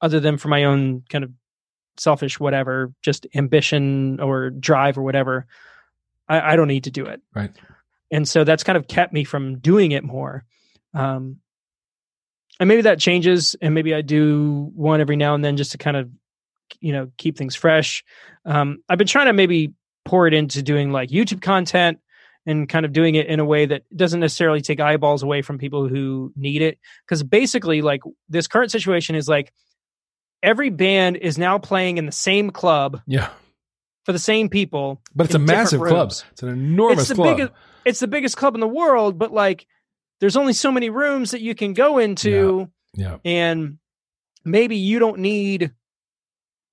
other than for my own kind of selfish whatever just ambition or drive or whatever I, I don't need to do it. Right. and so that's kind of kept me from doing it more. Um and maybe that changes and maybe i do one every now and then just to kind of you know keep things fresh. Um i've been trying to maybe pour it into doing like youtube content and kind of doing it in a way that doesn't necessarily take eyeballs away from people who need it. Because basically like this current situation is like every band is now playing in the same club Yeah. for the same people But it's a massive club. It's an enormous It's the club. biggest- it's the biggest club in the world, but like there's only so many rooms that you can go into yeah. and maybe you don't need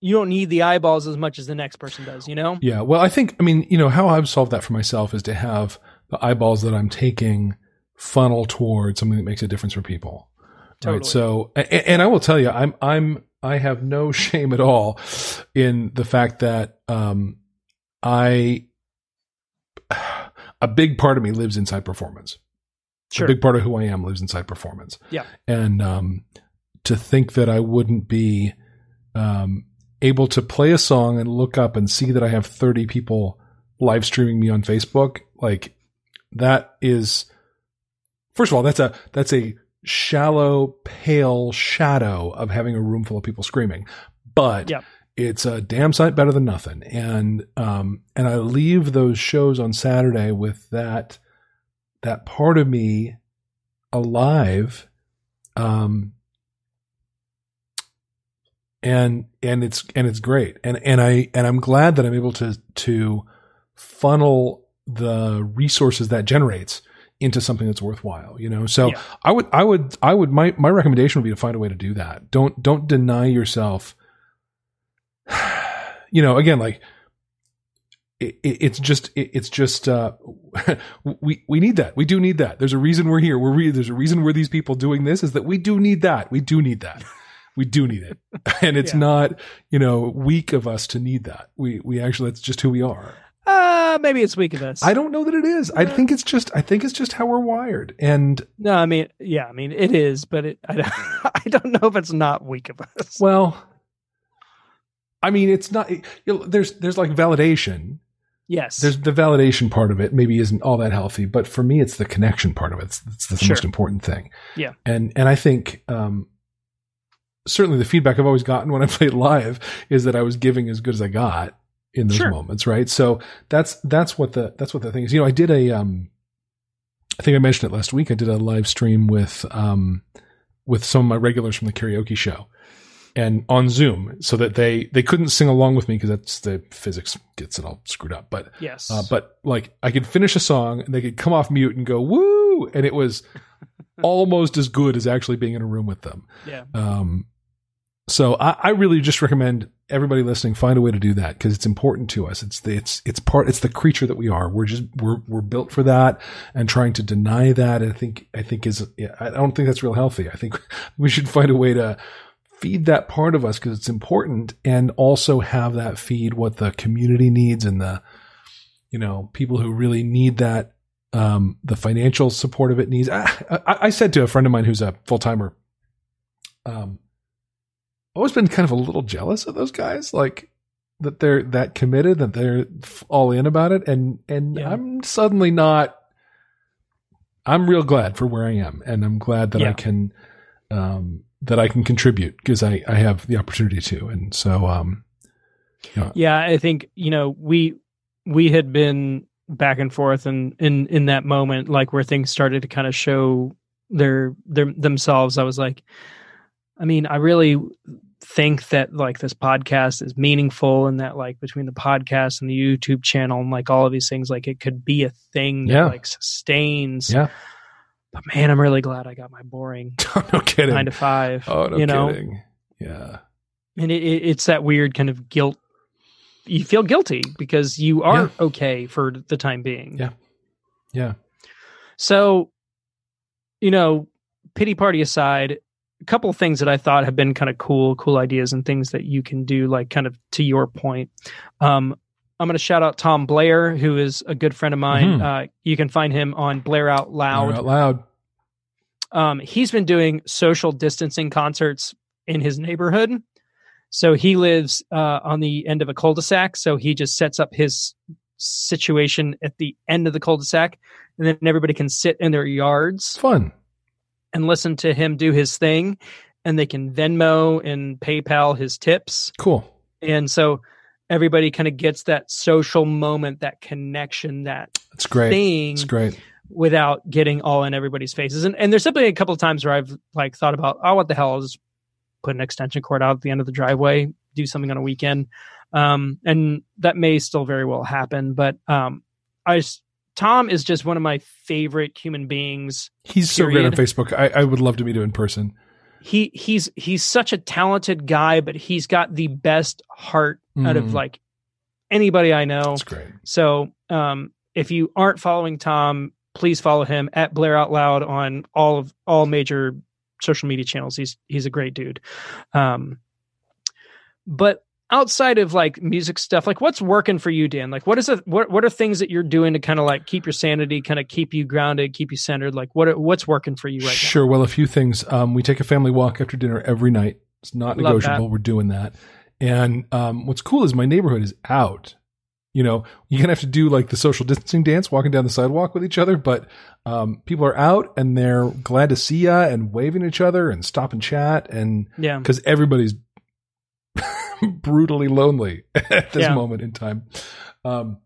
you don't need the eyeballs as much as the next person does, you know? Yeah. Well, I think, I mean, you know, how I've solved that for myself is to have the eyeballs that I'm taking funnel towards something that makes a difference for people. Totally. Right. So, and, and I will tell you, I'm, I'm, I have no shame at all in the fact that, um, I, a big part of me lives inside performance. Sure. A big part of who I am lives inside performance. Yeah. And, um, to think that I wouldn't be, um, able to play a song and look up and see that I have 30 people live streaming me on Facebook, like that is, first of all, that's a, that's a shallow, pale shadow of having a room full of people screaming. But Yep. it's a damn sight better than nothing. And, um, and I leave those shows on Saturday with that, that part of me alive. Um, and and it's and it's great and and i and i'm glad that i'm able to to funnel the resources that generates into something that's worthwhile you know? So Yeah. i would i would i would my my recommendation would be to find a way to do that. Don't don't deny yourself you know again like it, it, it's just it, it's just uh we we need that. We do need that. There's a reason we're here. We're re- there's a reason we're these people doing this is that we do need that. We do need that. We do need it. And it's Yeah. not you know weak of us to need that. We we actually that's just who we are Uh maybe it's weak of us. i don't know that it is i think it's just i think it's just how we're wired and no, I mean yeah, I mean it is, but it I don't, I don't know if it's not weak of us. well i mean it's not you know, there's there's like validation yes. there's the validation part of it maybe isn't all that healthy but for me it's the connection part of it it's, it's the Sure. most important thing Yeah. and and i think um certainly the feedback i've always gotten when i played live is that i was giving as good as i got in those Sure. moments right so that's that's what the that's what the thing is you know i did a um i think i mentioned it last week i did a live stream with um with some of my regulars from the karaoke show and on Zoom so that they they couldn't sing along with me because that's the physics gets it all screwed up. But Yes. uh, but like I could finish a song and they could come off mute and go woo, and it was almost as good as actually being in a room with them. yeah. Um, so I, I really just recommend everybody listening find a way to do that because it's important to us. It's the it's it's part it's the creature that we are. We're just we're we're built for that, and trying to deny that I think I think is I don't think that's real healthy. I think we should find a way to feed that part of us because it's important, and also have that feed what the community needs and the you know people who really need that um, the financial support of it needs. I, I, I said to a friend of mine who's a full timer, um, always been kind of a little jealous of those guys, like that they're that committed, that they're all in about it, and and Yeah. I'm suddenly not. I'm real glad for where I am, and I'm glad that I can, um, that I can contribute because I I have the opportunity to, and so um, Yeah, I think you know we we had been back and forth, and in in that moment, like where things started to kind of show their their themselves, I was like, I mean, I really think that like this podcast is meaningful, and that like between the podcast and the YouTube channel and like all of these things, like it could be a thing that Yeah. like sustains. yeah, But man, I'm really glad I got my boring no kidding. nine to five. oh no you know, kidding. Yeah, and it, it, it's that weird kind of guilt you feel guilty because you are okay for the time being Yeah. yeah. so you know pity party aside a couple of things that i thought have been kind of cool cool ideas and things that you can do like kind of to your point um i'm going to shout out tom blair who is a good friend of mine Mhm. uh, you can find him on blair out loud Blair out loud. um, he's been doing social distancing concerts in his neighborhood. So he lives uh, on the end of a cul-de-sac. So he just sets up his situation at the end of the cul-de-sac, and then everybody can sit in their yards Fun. And listen to him do his thing, and they can Venmo and PayPal his tips. Cool. And so everybody kind of gets that social moment, that connection, that That's great. thing It's great. without getting all in everybody's faces. And and there's simply a couple of times where I've like thought about, oh, what the hell? I'll just put an extension cord out at the end of the driveway, do something on a weekend. Um, and that may still very well happen. But um, I just, Tom is just one of my favorite human beings. He's so great on Facebook. I, I would love to meet him in person. He he's he's such a talented guy, but he's got the best heart out of Mhm. like anybody I know. That's great. So um, if you aren't following Tom, please follow him at Blair Out Loud on all of all major social media channels. He's he's a great dude. Um, but outside of like music stuff, like what's working for you, Dan? Like what is it? What what are things that you're doing to kind of like keep your sanity, kind of keep you grounded, keep you centered? Like what what's working for you right now? Sure. Well, a few things. Um, we take a family walk after dinner every night. It's not Love negotiable. We're doing that. And um, what's cool is my neighborhood is out. You know, you're gonna have to do like the social distancing dance, walking down the sidewalk with each other. But um, people are out and they're glad to see ya and waving at each other and stop and chat and? Yeah. because everybody's brutally lonely at this Yeah. moment in time. Um,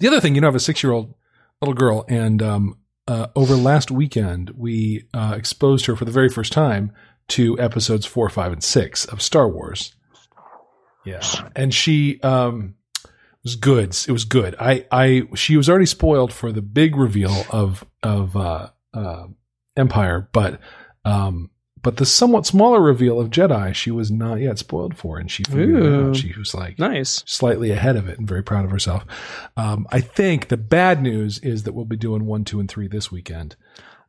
the other thing, you know, I have a six year old little girl, and um, uh, over last weekend, we uh, exposed her for the very first time to episodes four, five, and six of Star Wars. Yeah, and she um, was good. It was good. I, I, she was already spoiled for the big reveal of of uh, uh, Empire, but um, but the somewhat smaller reveal of Jedi, she was not yet spoiled for, and she figured it Ooh. out. She was like Nice. slightly ahead of it and very proud of herself. Um, I think the bad news is that we'll be doing one, two, and three this weekend.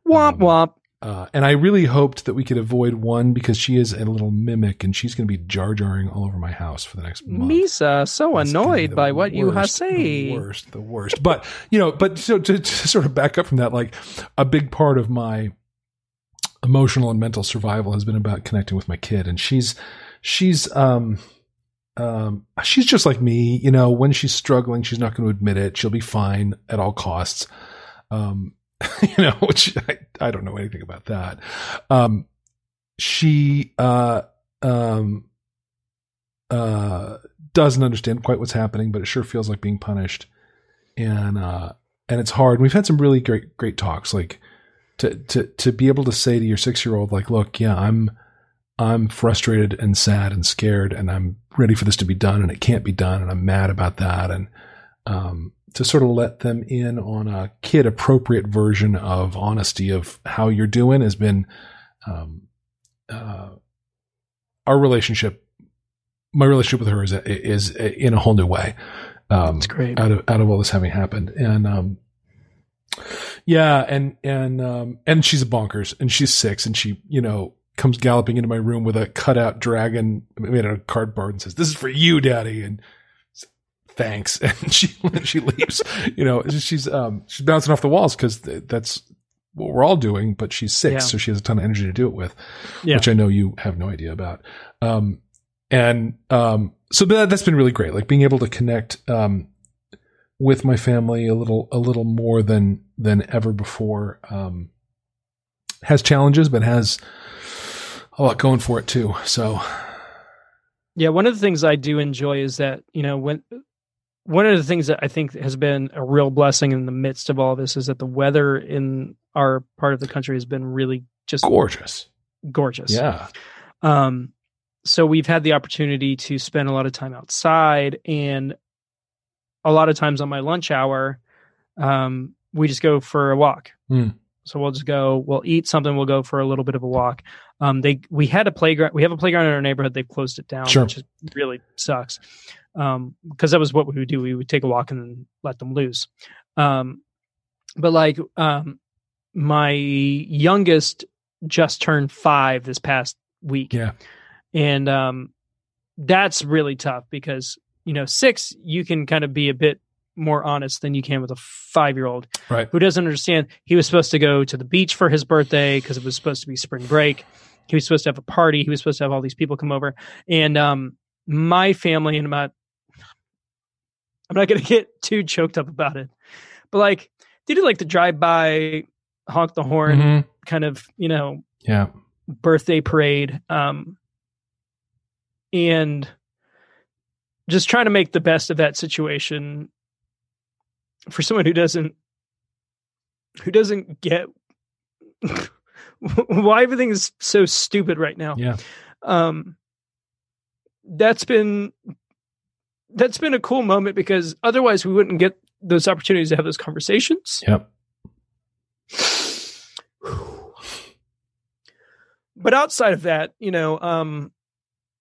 Womp Um, womp. Uh, and I really hoped that we could avoid one because she is a little mimic and she's going to be jar jarring all over my house for the next month. Misa, so It's annoyed by what you have say. The worst, the worst. But you know, but so to, to sort of back up from that, like a big part of my emotional and mental survival has been about connecting with my kid, and she's she's um um she's just like me. You know, when she's struggling, she's not going to admit it. She'll be fine at all costs. Um, you know, which I, I don't know anything about that. Um, she uh um uh doesn't understand quite what's happening, but it sure feels like being punished. And uh and it's hard. We've had some really great great talks, like to to to be able to say to your six year old, like, look, yeah, I'm I'm frustrated and sad and scared and I'm ready for this to be done and it can't be done and I'm mad about that. And, um, to sort of let them in on a kid appropriate version of honesty of how you're doing has been, um, uh, our relationship, my relationship with her is, is in a whole new way. Um, That's great. Out of, out of all this having happened. And, um, yeah, and and um and she's a bonkers, and she's six, and she you know comes galloping into my room with a cutout dragon made out of cardboard and says, "This is for you, Daddy," and thanks, and she she leaves. you know, she's um she's bouncing off the walls because that's what we're all doing, but she's six, yeah. so she has a ton of energy to do it with, yeah. which I know you have no idea about. Um, and um, so that, that's been really great, like being able to connect um with my family a little a little more than than ever before. Um, has challenges, but has a lot going for it too. So, yeah, one of the things I do enjoy is that you know when one of the things that I think has been a real blessing in the midst of all this is that the weather in our part of the country has been really just gorgeous, gorgeous. Yeah. Um, so we've had the opportunity to spend a lot of time outside, and a lot of times on my lunch hour, um, we just go for a walk. Mm. So we'll just go, we'll eat something, we'll go for a little bit of a walk. Um, they we had a playground, we have a playground in our neighborhood. They've closed it down, sure. which really sucks. Um, because that was what we would do. We would take a walk and then let them loose. Um, but like, um, my youngest just turned five this past week. Yeah. And, um, that's really tough because, you know, six, you can kind of be a bit more honest than you can with a five year old right. who doesn't understand. He was supposed to go to the beach for his birthday because it was supposed to be spring break. He was supposed to have a party. He was supposed to have all these people come over. And um, my family and about, I'm not going to get too choked up about it, but like, they did like the drive by, honk the horn mm-hmm. kind of, you know, yeah, birthday parade. Um, and just trying to make the best of that situation for someone who doesn't who doesn't get why everything is so stupid right now. Yeah. Um that's been that's been a cool moment because otherwise we wouldn't get those opportunities to have those conversations. Yep. But outside of that, you know, um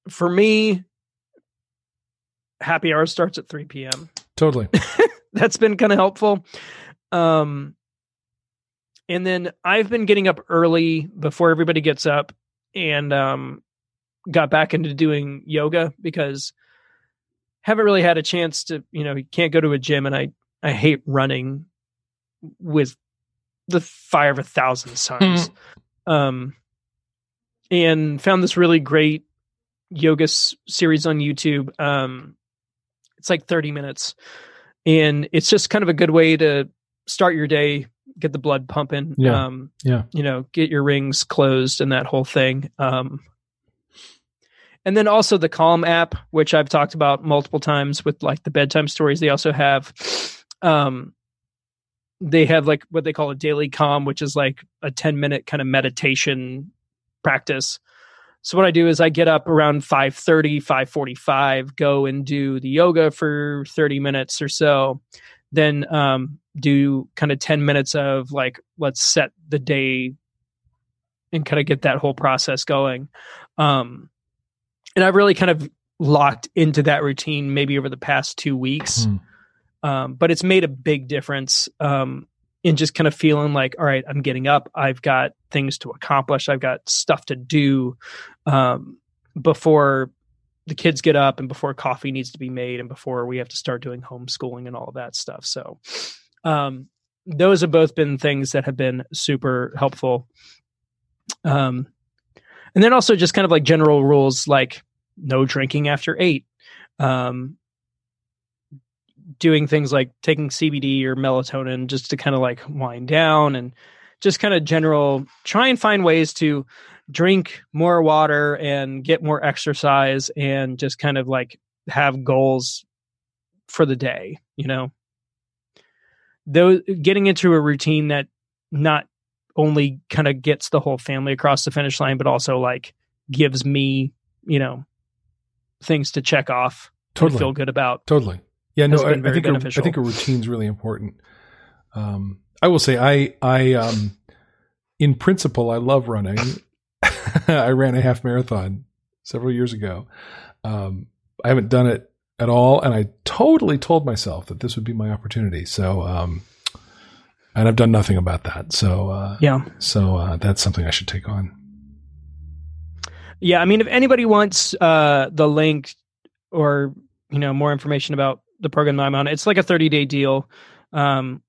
for me happy hour starts at 3 p.m. Totally. that's been kind of helpful. Um, and then I've been getting up early before everybody gets up and um, got back into doing yoga because haven't really had a chance to, you know, you can't go to a gym and I, I hate running with the fire of a thousand suns. um, and found this really great yoga s- series on YouTube. Um, it's like 30 minutes. And it's just kind of a good way to start your day get the blood pumping yeah. um yeah. you know get your rings closed and that whole thing um. And then also the calm app which i've talked about multiple times with like the bedtime stories they also have um they have like what they call a daily calm which is like a 10 minute kind of meditation practice so what I do is I get up around 5:30, 5:45, go and do the yoga for 30 minutes or so. Then um, do kind of 10 minutes of like let's set the day and kind of get that whole process going. Um, and I've really kind of locked into that routine maybe over the past 2 weeks. Mm. Um, but it's made a big difference um, in just kind of feeling like, all right, I'm getting up. I've got things to accomplish. I've got stuff to do um, before the kids get up and before coffee needs to be made and before we have to start doing homeschooling and all of that stuff. So, um, those have both been things that have been super helpful. Um, and then also just kind of like general rules like no drinking after eight. Um, doing things like taking CBD or melatonin just to kind of like wind down and just kind of general try and find ways to drink more water and get more exercise and just kind of like have goals for the day, you know. Though getting into a routine that not only kind of gets the whole family across the finish line but also like gives me, you know, things to check off Totally. feel good about. Totally. Yeah, no, I, I think a, I think a routine's really important. Um, I will say, I, I, um, in principle, I love running. I ran a half marathon several years ago. Um, I haven't done it at all, and I totally told myself that this would be my opportunity. So, um, and I've done nothing about that. So, uh, Yeah. so uh, that's something I should take on. Yeah, I mean, if anybody wants uh, the link or you know more information about the program that I'm on, it's like a 30 day deal, um,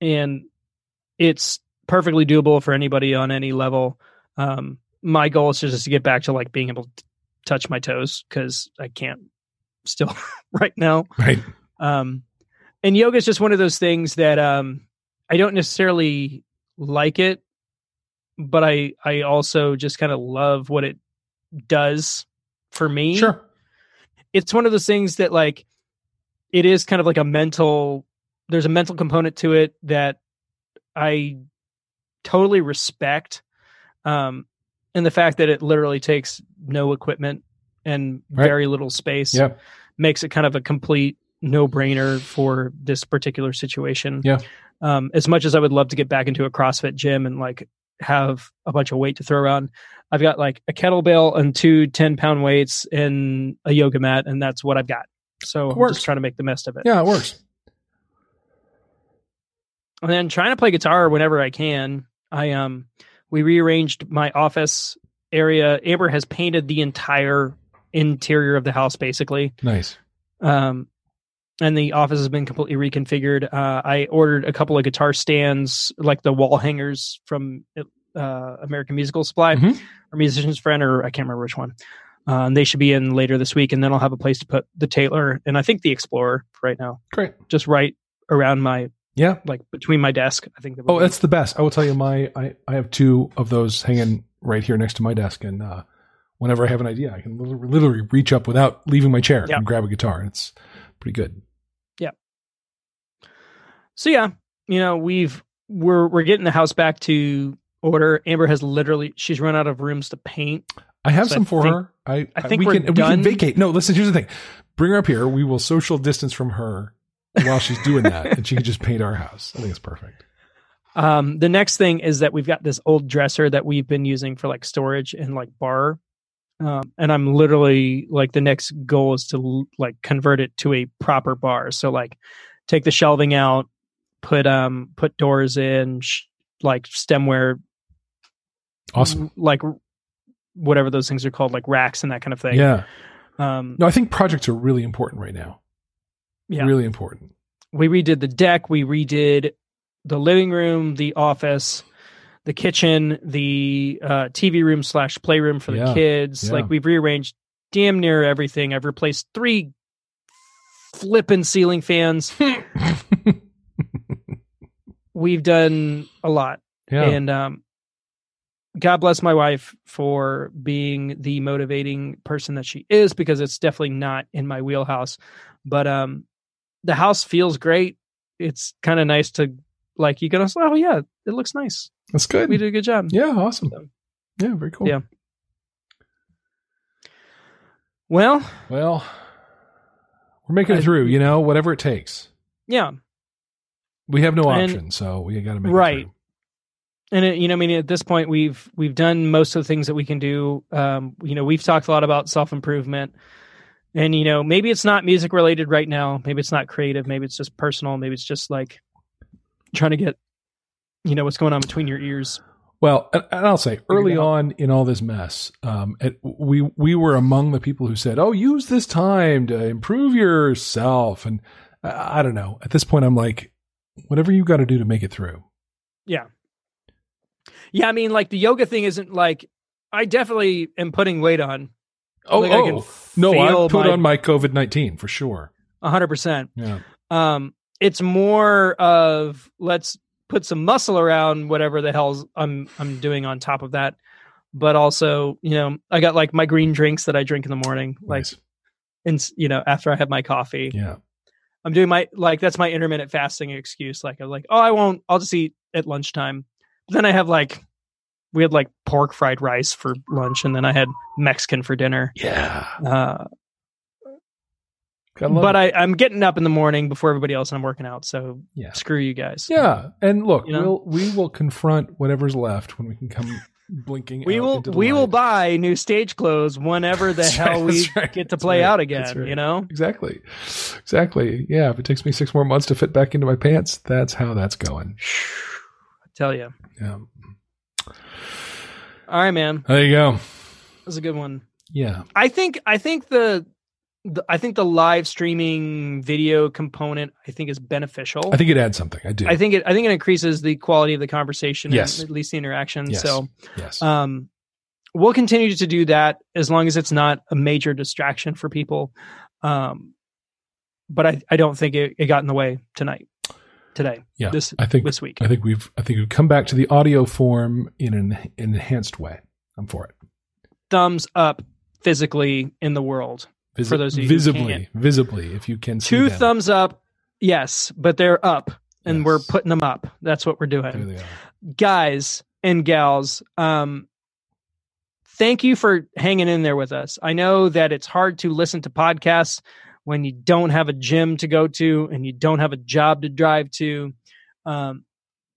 and it's perfectly doable for anybody on any level. Um, my goal is just to get back to like being able to touch my toes because I can't still right now. Right. Um, and yoga is just one of those things that um, I don't necessarily like it, but I I also just kind of love what it does for me. Sure. It's one of those things that like it is kind of like a mental there's a mental component to it that I totally respect. Um and the fact that it literally takes no equipment and Right. very little space Yeah. makes it kind of a complete no brainer for this particular situation. Yeah. Um, as much as I would love to get back into a CrossFit gym and like have a bunch of weight to throw around, I've got like a kettlebell and two 10 pound weights and a yoga mat, and that's what I've got. So It works. just trying to make the best of it. Yeah, it works. And then trying to play guitar whenever I can. I um we rearranged my office area. Amber has painted the entire interior of the house basically. Nice. um, and the office has been completely reconfigured. Uh, I ordered a couple of guitar stands, like the wall hangers from uh, American Musical Supply, Mhm. or Musician's Friend, or I can't remember which one. Uh, and they should be in later this week, and then I'll have a place to put the Taylor and I think the Explorer right now, Great. just right around my Yeah. like between my desk. I think. that Oh, be- that's the best. I will tell you, my I, I have two of those hanging right here next to my desk, and uh, whenever I have an idea, I can literally, literally reach up without leaving my chair Yeah. and grab a guitar. It's pretty good. Yeah. So yeah. You know, we've we're we're getting the house back to order. Amber has literally she's run out of rooms to paint. I have So I some for think- her. I, I think we can we can vacate. No, listen. Here's the thing. Bring her up here. We will social distance from her while she's doing that, and she can just paint our house. I think it's perfect. Um, the next thing is that we've got this old dresser that we've been using for like storage and like bar. Um, and I'm literally like the next goal is to like convert it to a proper bar. So like take the shelving out, put um put doors in, sh- like stemware, Awesome. like whatever those things are called, like racks and that kind of thing. Yeah. Um, No, I think projects are really important right now. yeah. Really important. we redid the deck we redid the living room the office the kitchen the uh, tv room slash playroom for the Yeah, kids yeah. like we've rearranged damn near everything i've replaced three flippin' ceiling fans we've done a lot yeah. and um god bless my wife for being the motivating person that she is because it's definitely not in my wheelhouse but um the house feels great it's kind of nice to like you can also oh yeah it looks nice That's good. we did a good job Yeah. Awesome. So- Yeah. Very cool. Yeah. well Well, we're making I- it through. You know, whatever it takes. yeah We have no And- option, so we got to make Right. it through. And it, you know i mean at this point we've we've done most of the things that we can do. Um you know we've talked a lot about self-improvement. And you know maybe it's not music related right now. Maybe it's not creative. Maybe it's just personal. Maybe it's just like trying to get you know what's going on between your ears. Well, and, and I'll say early on in all this mess, um, it, we we were among the people who said, "Oh, use this time to improve yourself." And I, I don't know. At this point, I'm like, whatever you got to do to make it through. yeah yeah i mean like the yoga thing isn't like i definitely am putting weight on. Oh, Like, I can oh, no, I put my- on my COVID nineteen for sure. 100% Yeah, um it's more of let's put some muscle around whatever the hell's i'm i'm doing on top of that. But also you know i got like my green drinks that i drink in the morning like nice. and you know after i have my coffee. Yeah, i'm doing my like that's my intermittent fasting excuse. Like i'm like oh i won't. I'll just eat at lunchtime. but then i have like we had like pork fried rice for lunch, and then I had Mexican for dinner. Yeah. Uh, Gotta but it. I, I'm getting up in the morning before everybody else, and I'm working out. So Yeah. screw you guys. Yeah, and look, You know? we'll we will confront whatever's left when we can come blinking. We will into the we will buy new stage clothes whenever the That's hell right, we right, get to play right, out that's again. right. You know. exactly, exactly. Yeah, if it takes me six more months to fit back into my pants, that's how that's going. Tell you. Yeah, All right, man. there you go. That was a good one. Yeah, I think I think the, the I think the live streaming video component I think is beneficial. I think it adds something. I do. I think it I think it increases the quality of the conversation Yes. and at least the interaction. Yes. So yes. um we'll continue to do that as long as it's not a major distraction for people. Um but I, I don't think it, it got in the way tonight. Today. yeah, This I think this week. I think we've I think we've come back to the audio form in an, an enhanced way. I'm for it. Thumbs up physically in the world. Visi- For those of you who visibly, visibly, if you can see Two thumbs up, yes, but they're up and Yes. we're putting them up. That's what we're doing. Guys and gals, um thank you for hanging in there with us. I know that it's hard to listen to podcasts when you don't have a gym to go to and you don't have a job to drive to. Um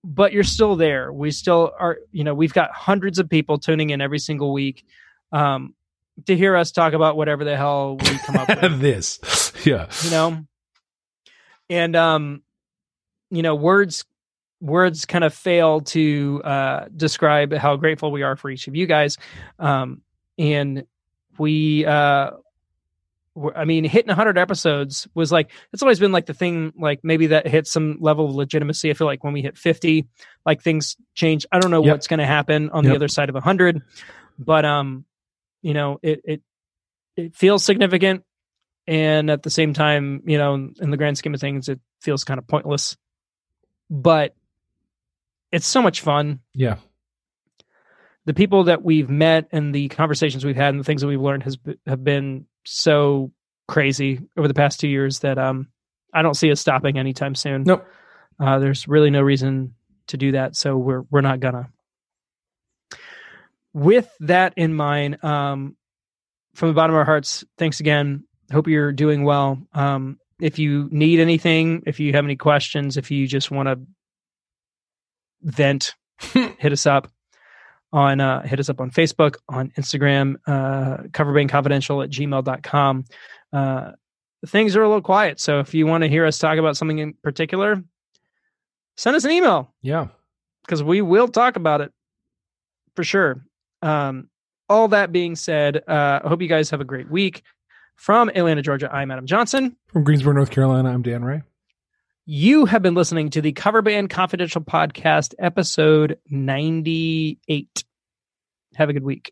but you're still there. We still are, you know, we've got hundreds of people tuning in every single week um to hear us talk about whatever the hell we come up with. this, yeah, you know and um you know words words kind of fail to uh describe how grateful we are for each of you guys um and we uh I mean, hitting 100 episodes was like it's always been like the thing, like maybe that hits some level of legitimacy. I feel like when we hit 50, like things change. I don't know Yep. what's going to happen on Yep. the other side of 100, but um, you know, it it it feels significant, and at the same time, you know, in the grand scheme of things, it feels kind of pointless. But it's so much fun. yeah, The people that we've met and the conversations we've had and the things that we've learned has have been so crazy over the past two years that um, I don't see us stopping anytime soon. Nope. Uh, there's really no reason to do that, so we're we're not gonna. With that in mind, um, from the bottom of our hearts, thanks again. Hope you're doing well. Um, if you need anything, if you have any questions, if you just want to vent, hit us up on uh, hit us up on Facebook, on Instagram, uh, coverbandconfidential at gmail.com. Uh, things are a little quiet. So if you want to hear us talk about something in particular, send us an email yeah. because we will talk about it for sure. Um, all that being said, uh, I hope you guys have a great week. From Atlanta, Georgia, I'm Adam Johnson. From Greensboro, North Carolina, I'm Dan Ray. You have been listening to the Cover Band Confidential Podcast, episode 98. Have a good week.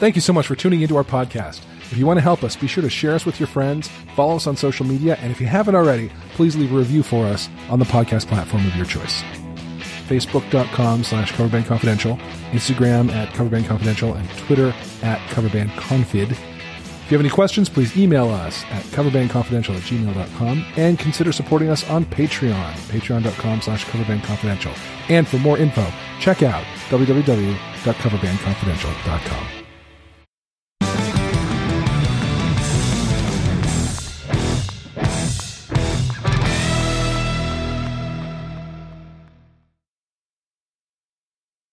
Thank you so much for tuning into our podcast. If you want to help us, be sure to share us with your friends, follow us on social media, and if you haven't already, please leave a review for us on the podcast platform of your choice. Facebook.com slash coverbandconfidential, Instagram at coverbandconfidential, and Twitter at coverbandconfid. If you have any questions, please email us at coverbandconfidential at gmail.com and consider supporting us on Patreon, patreon.com slash coverbandconfidential. And for more info, check out www.coverbandconfidential.com.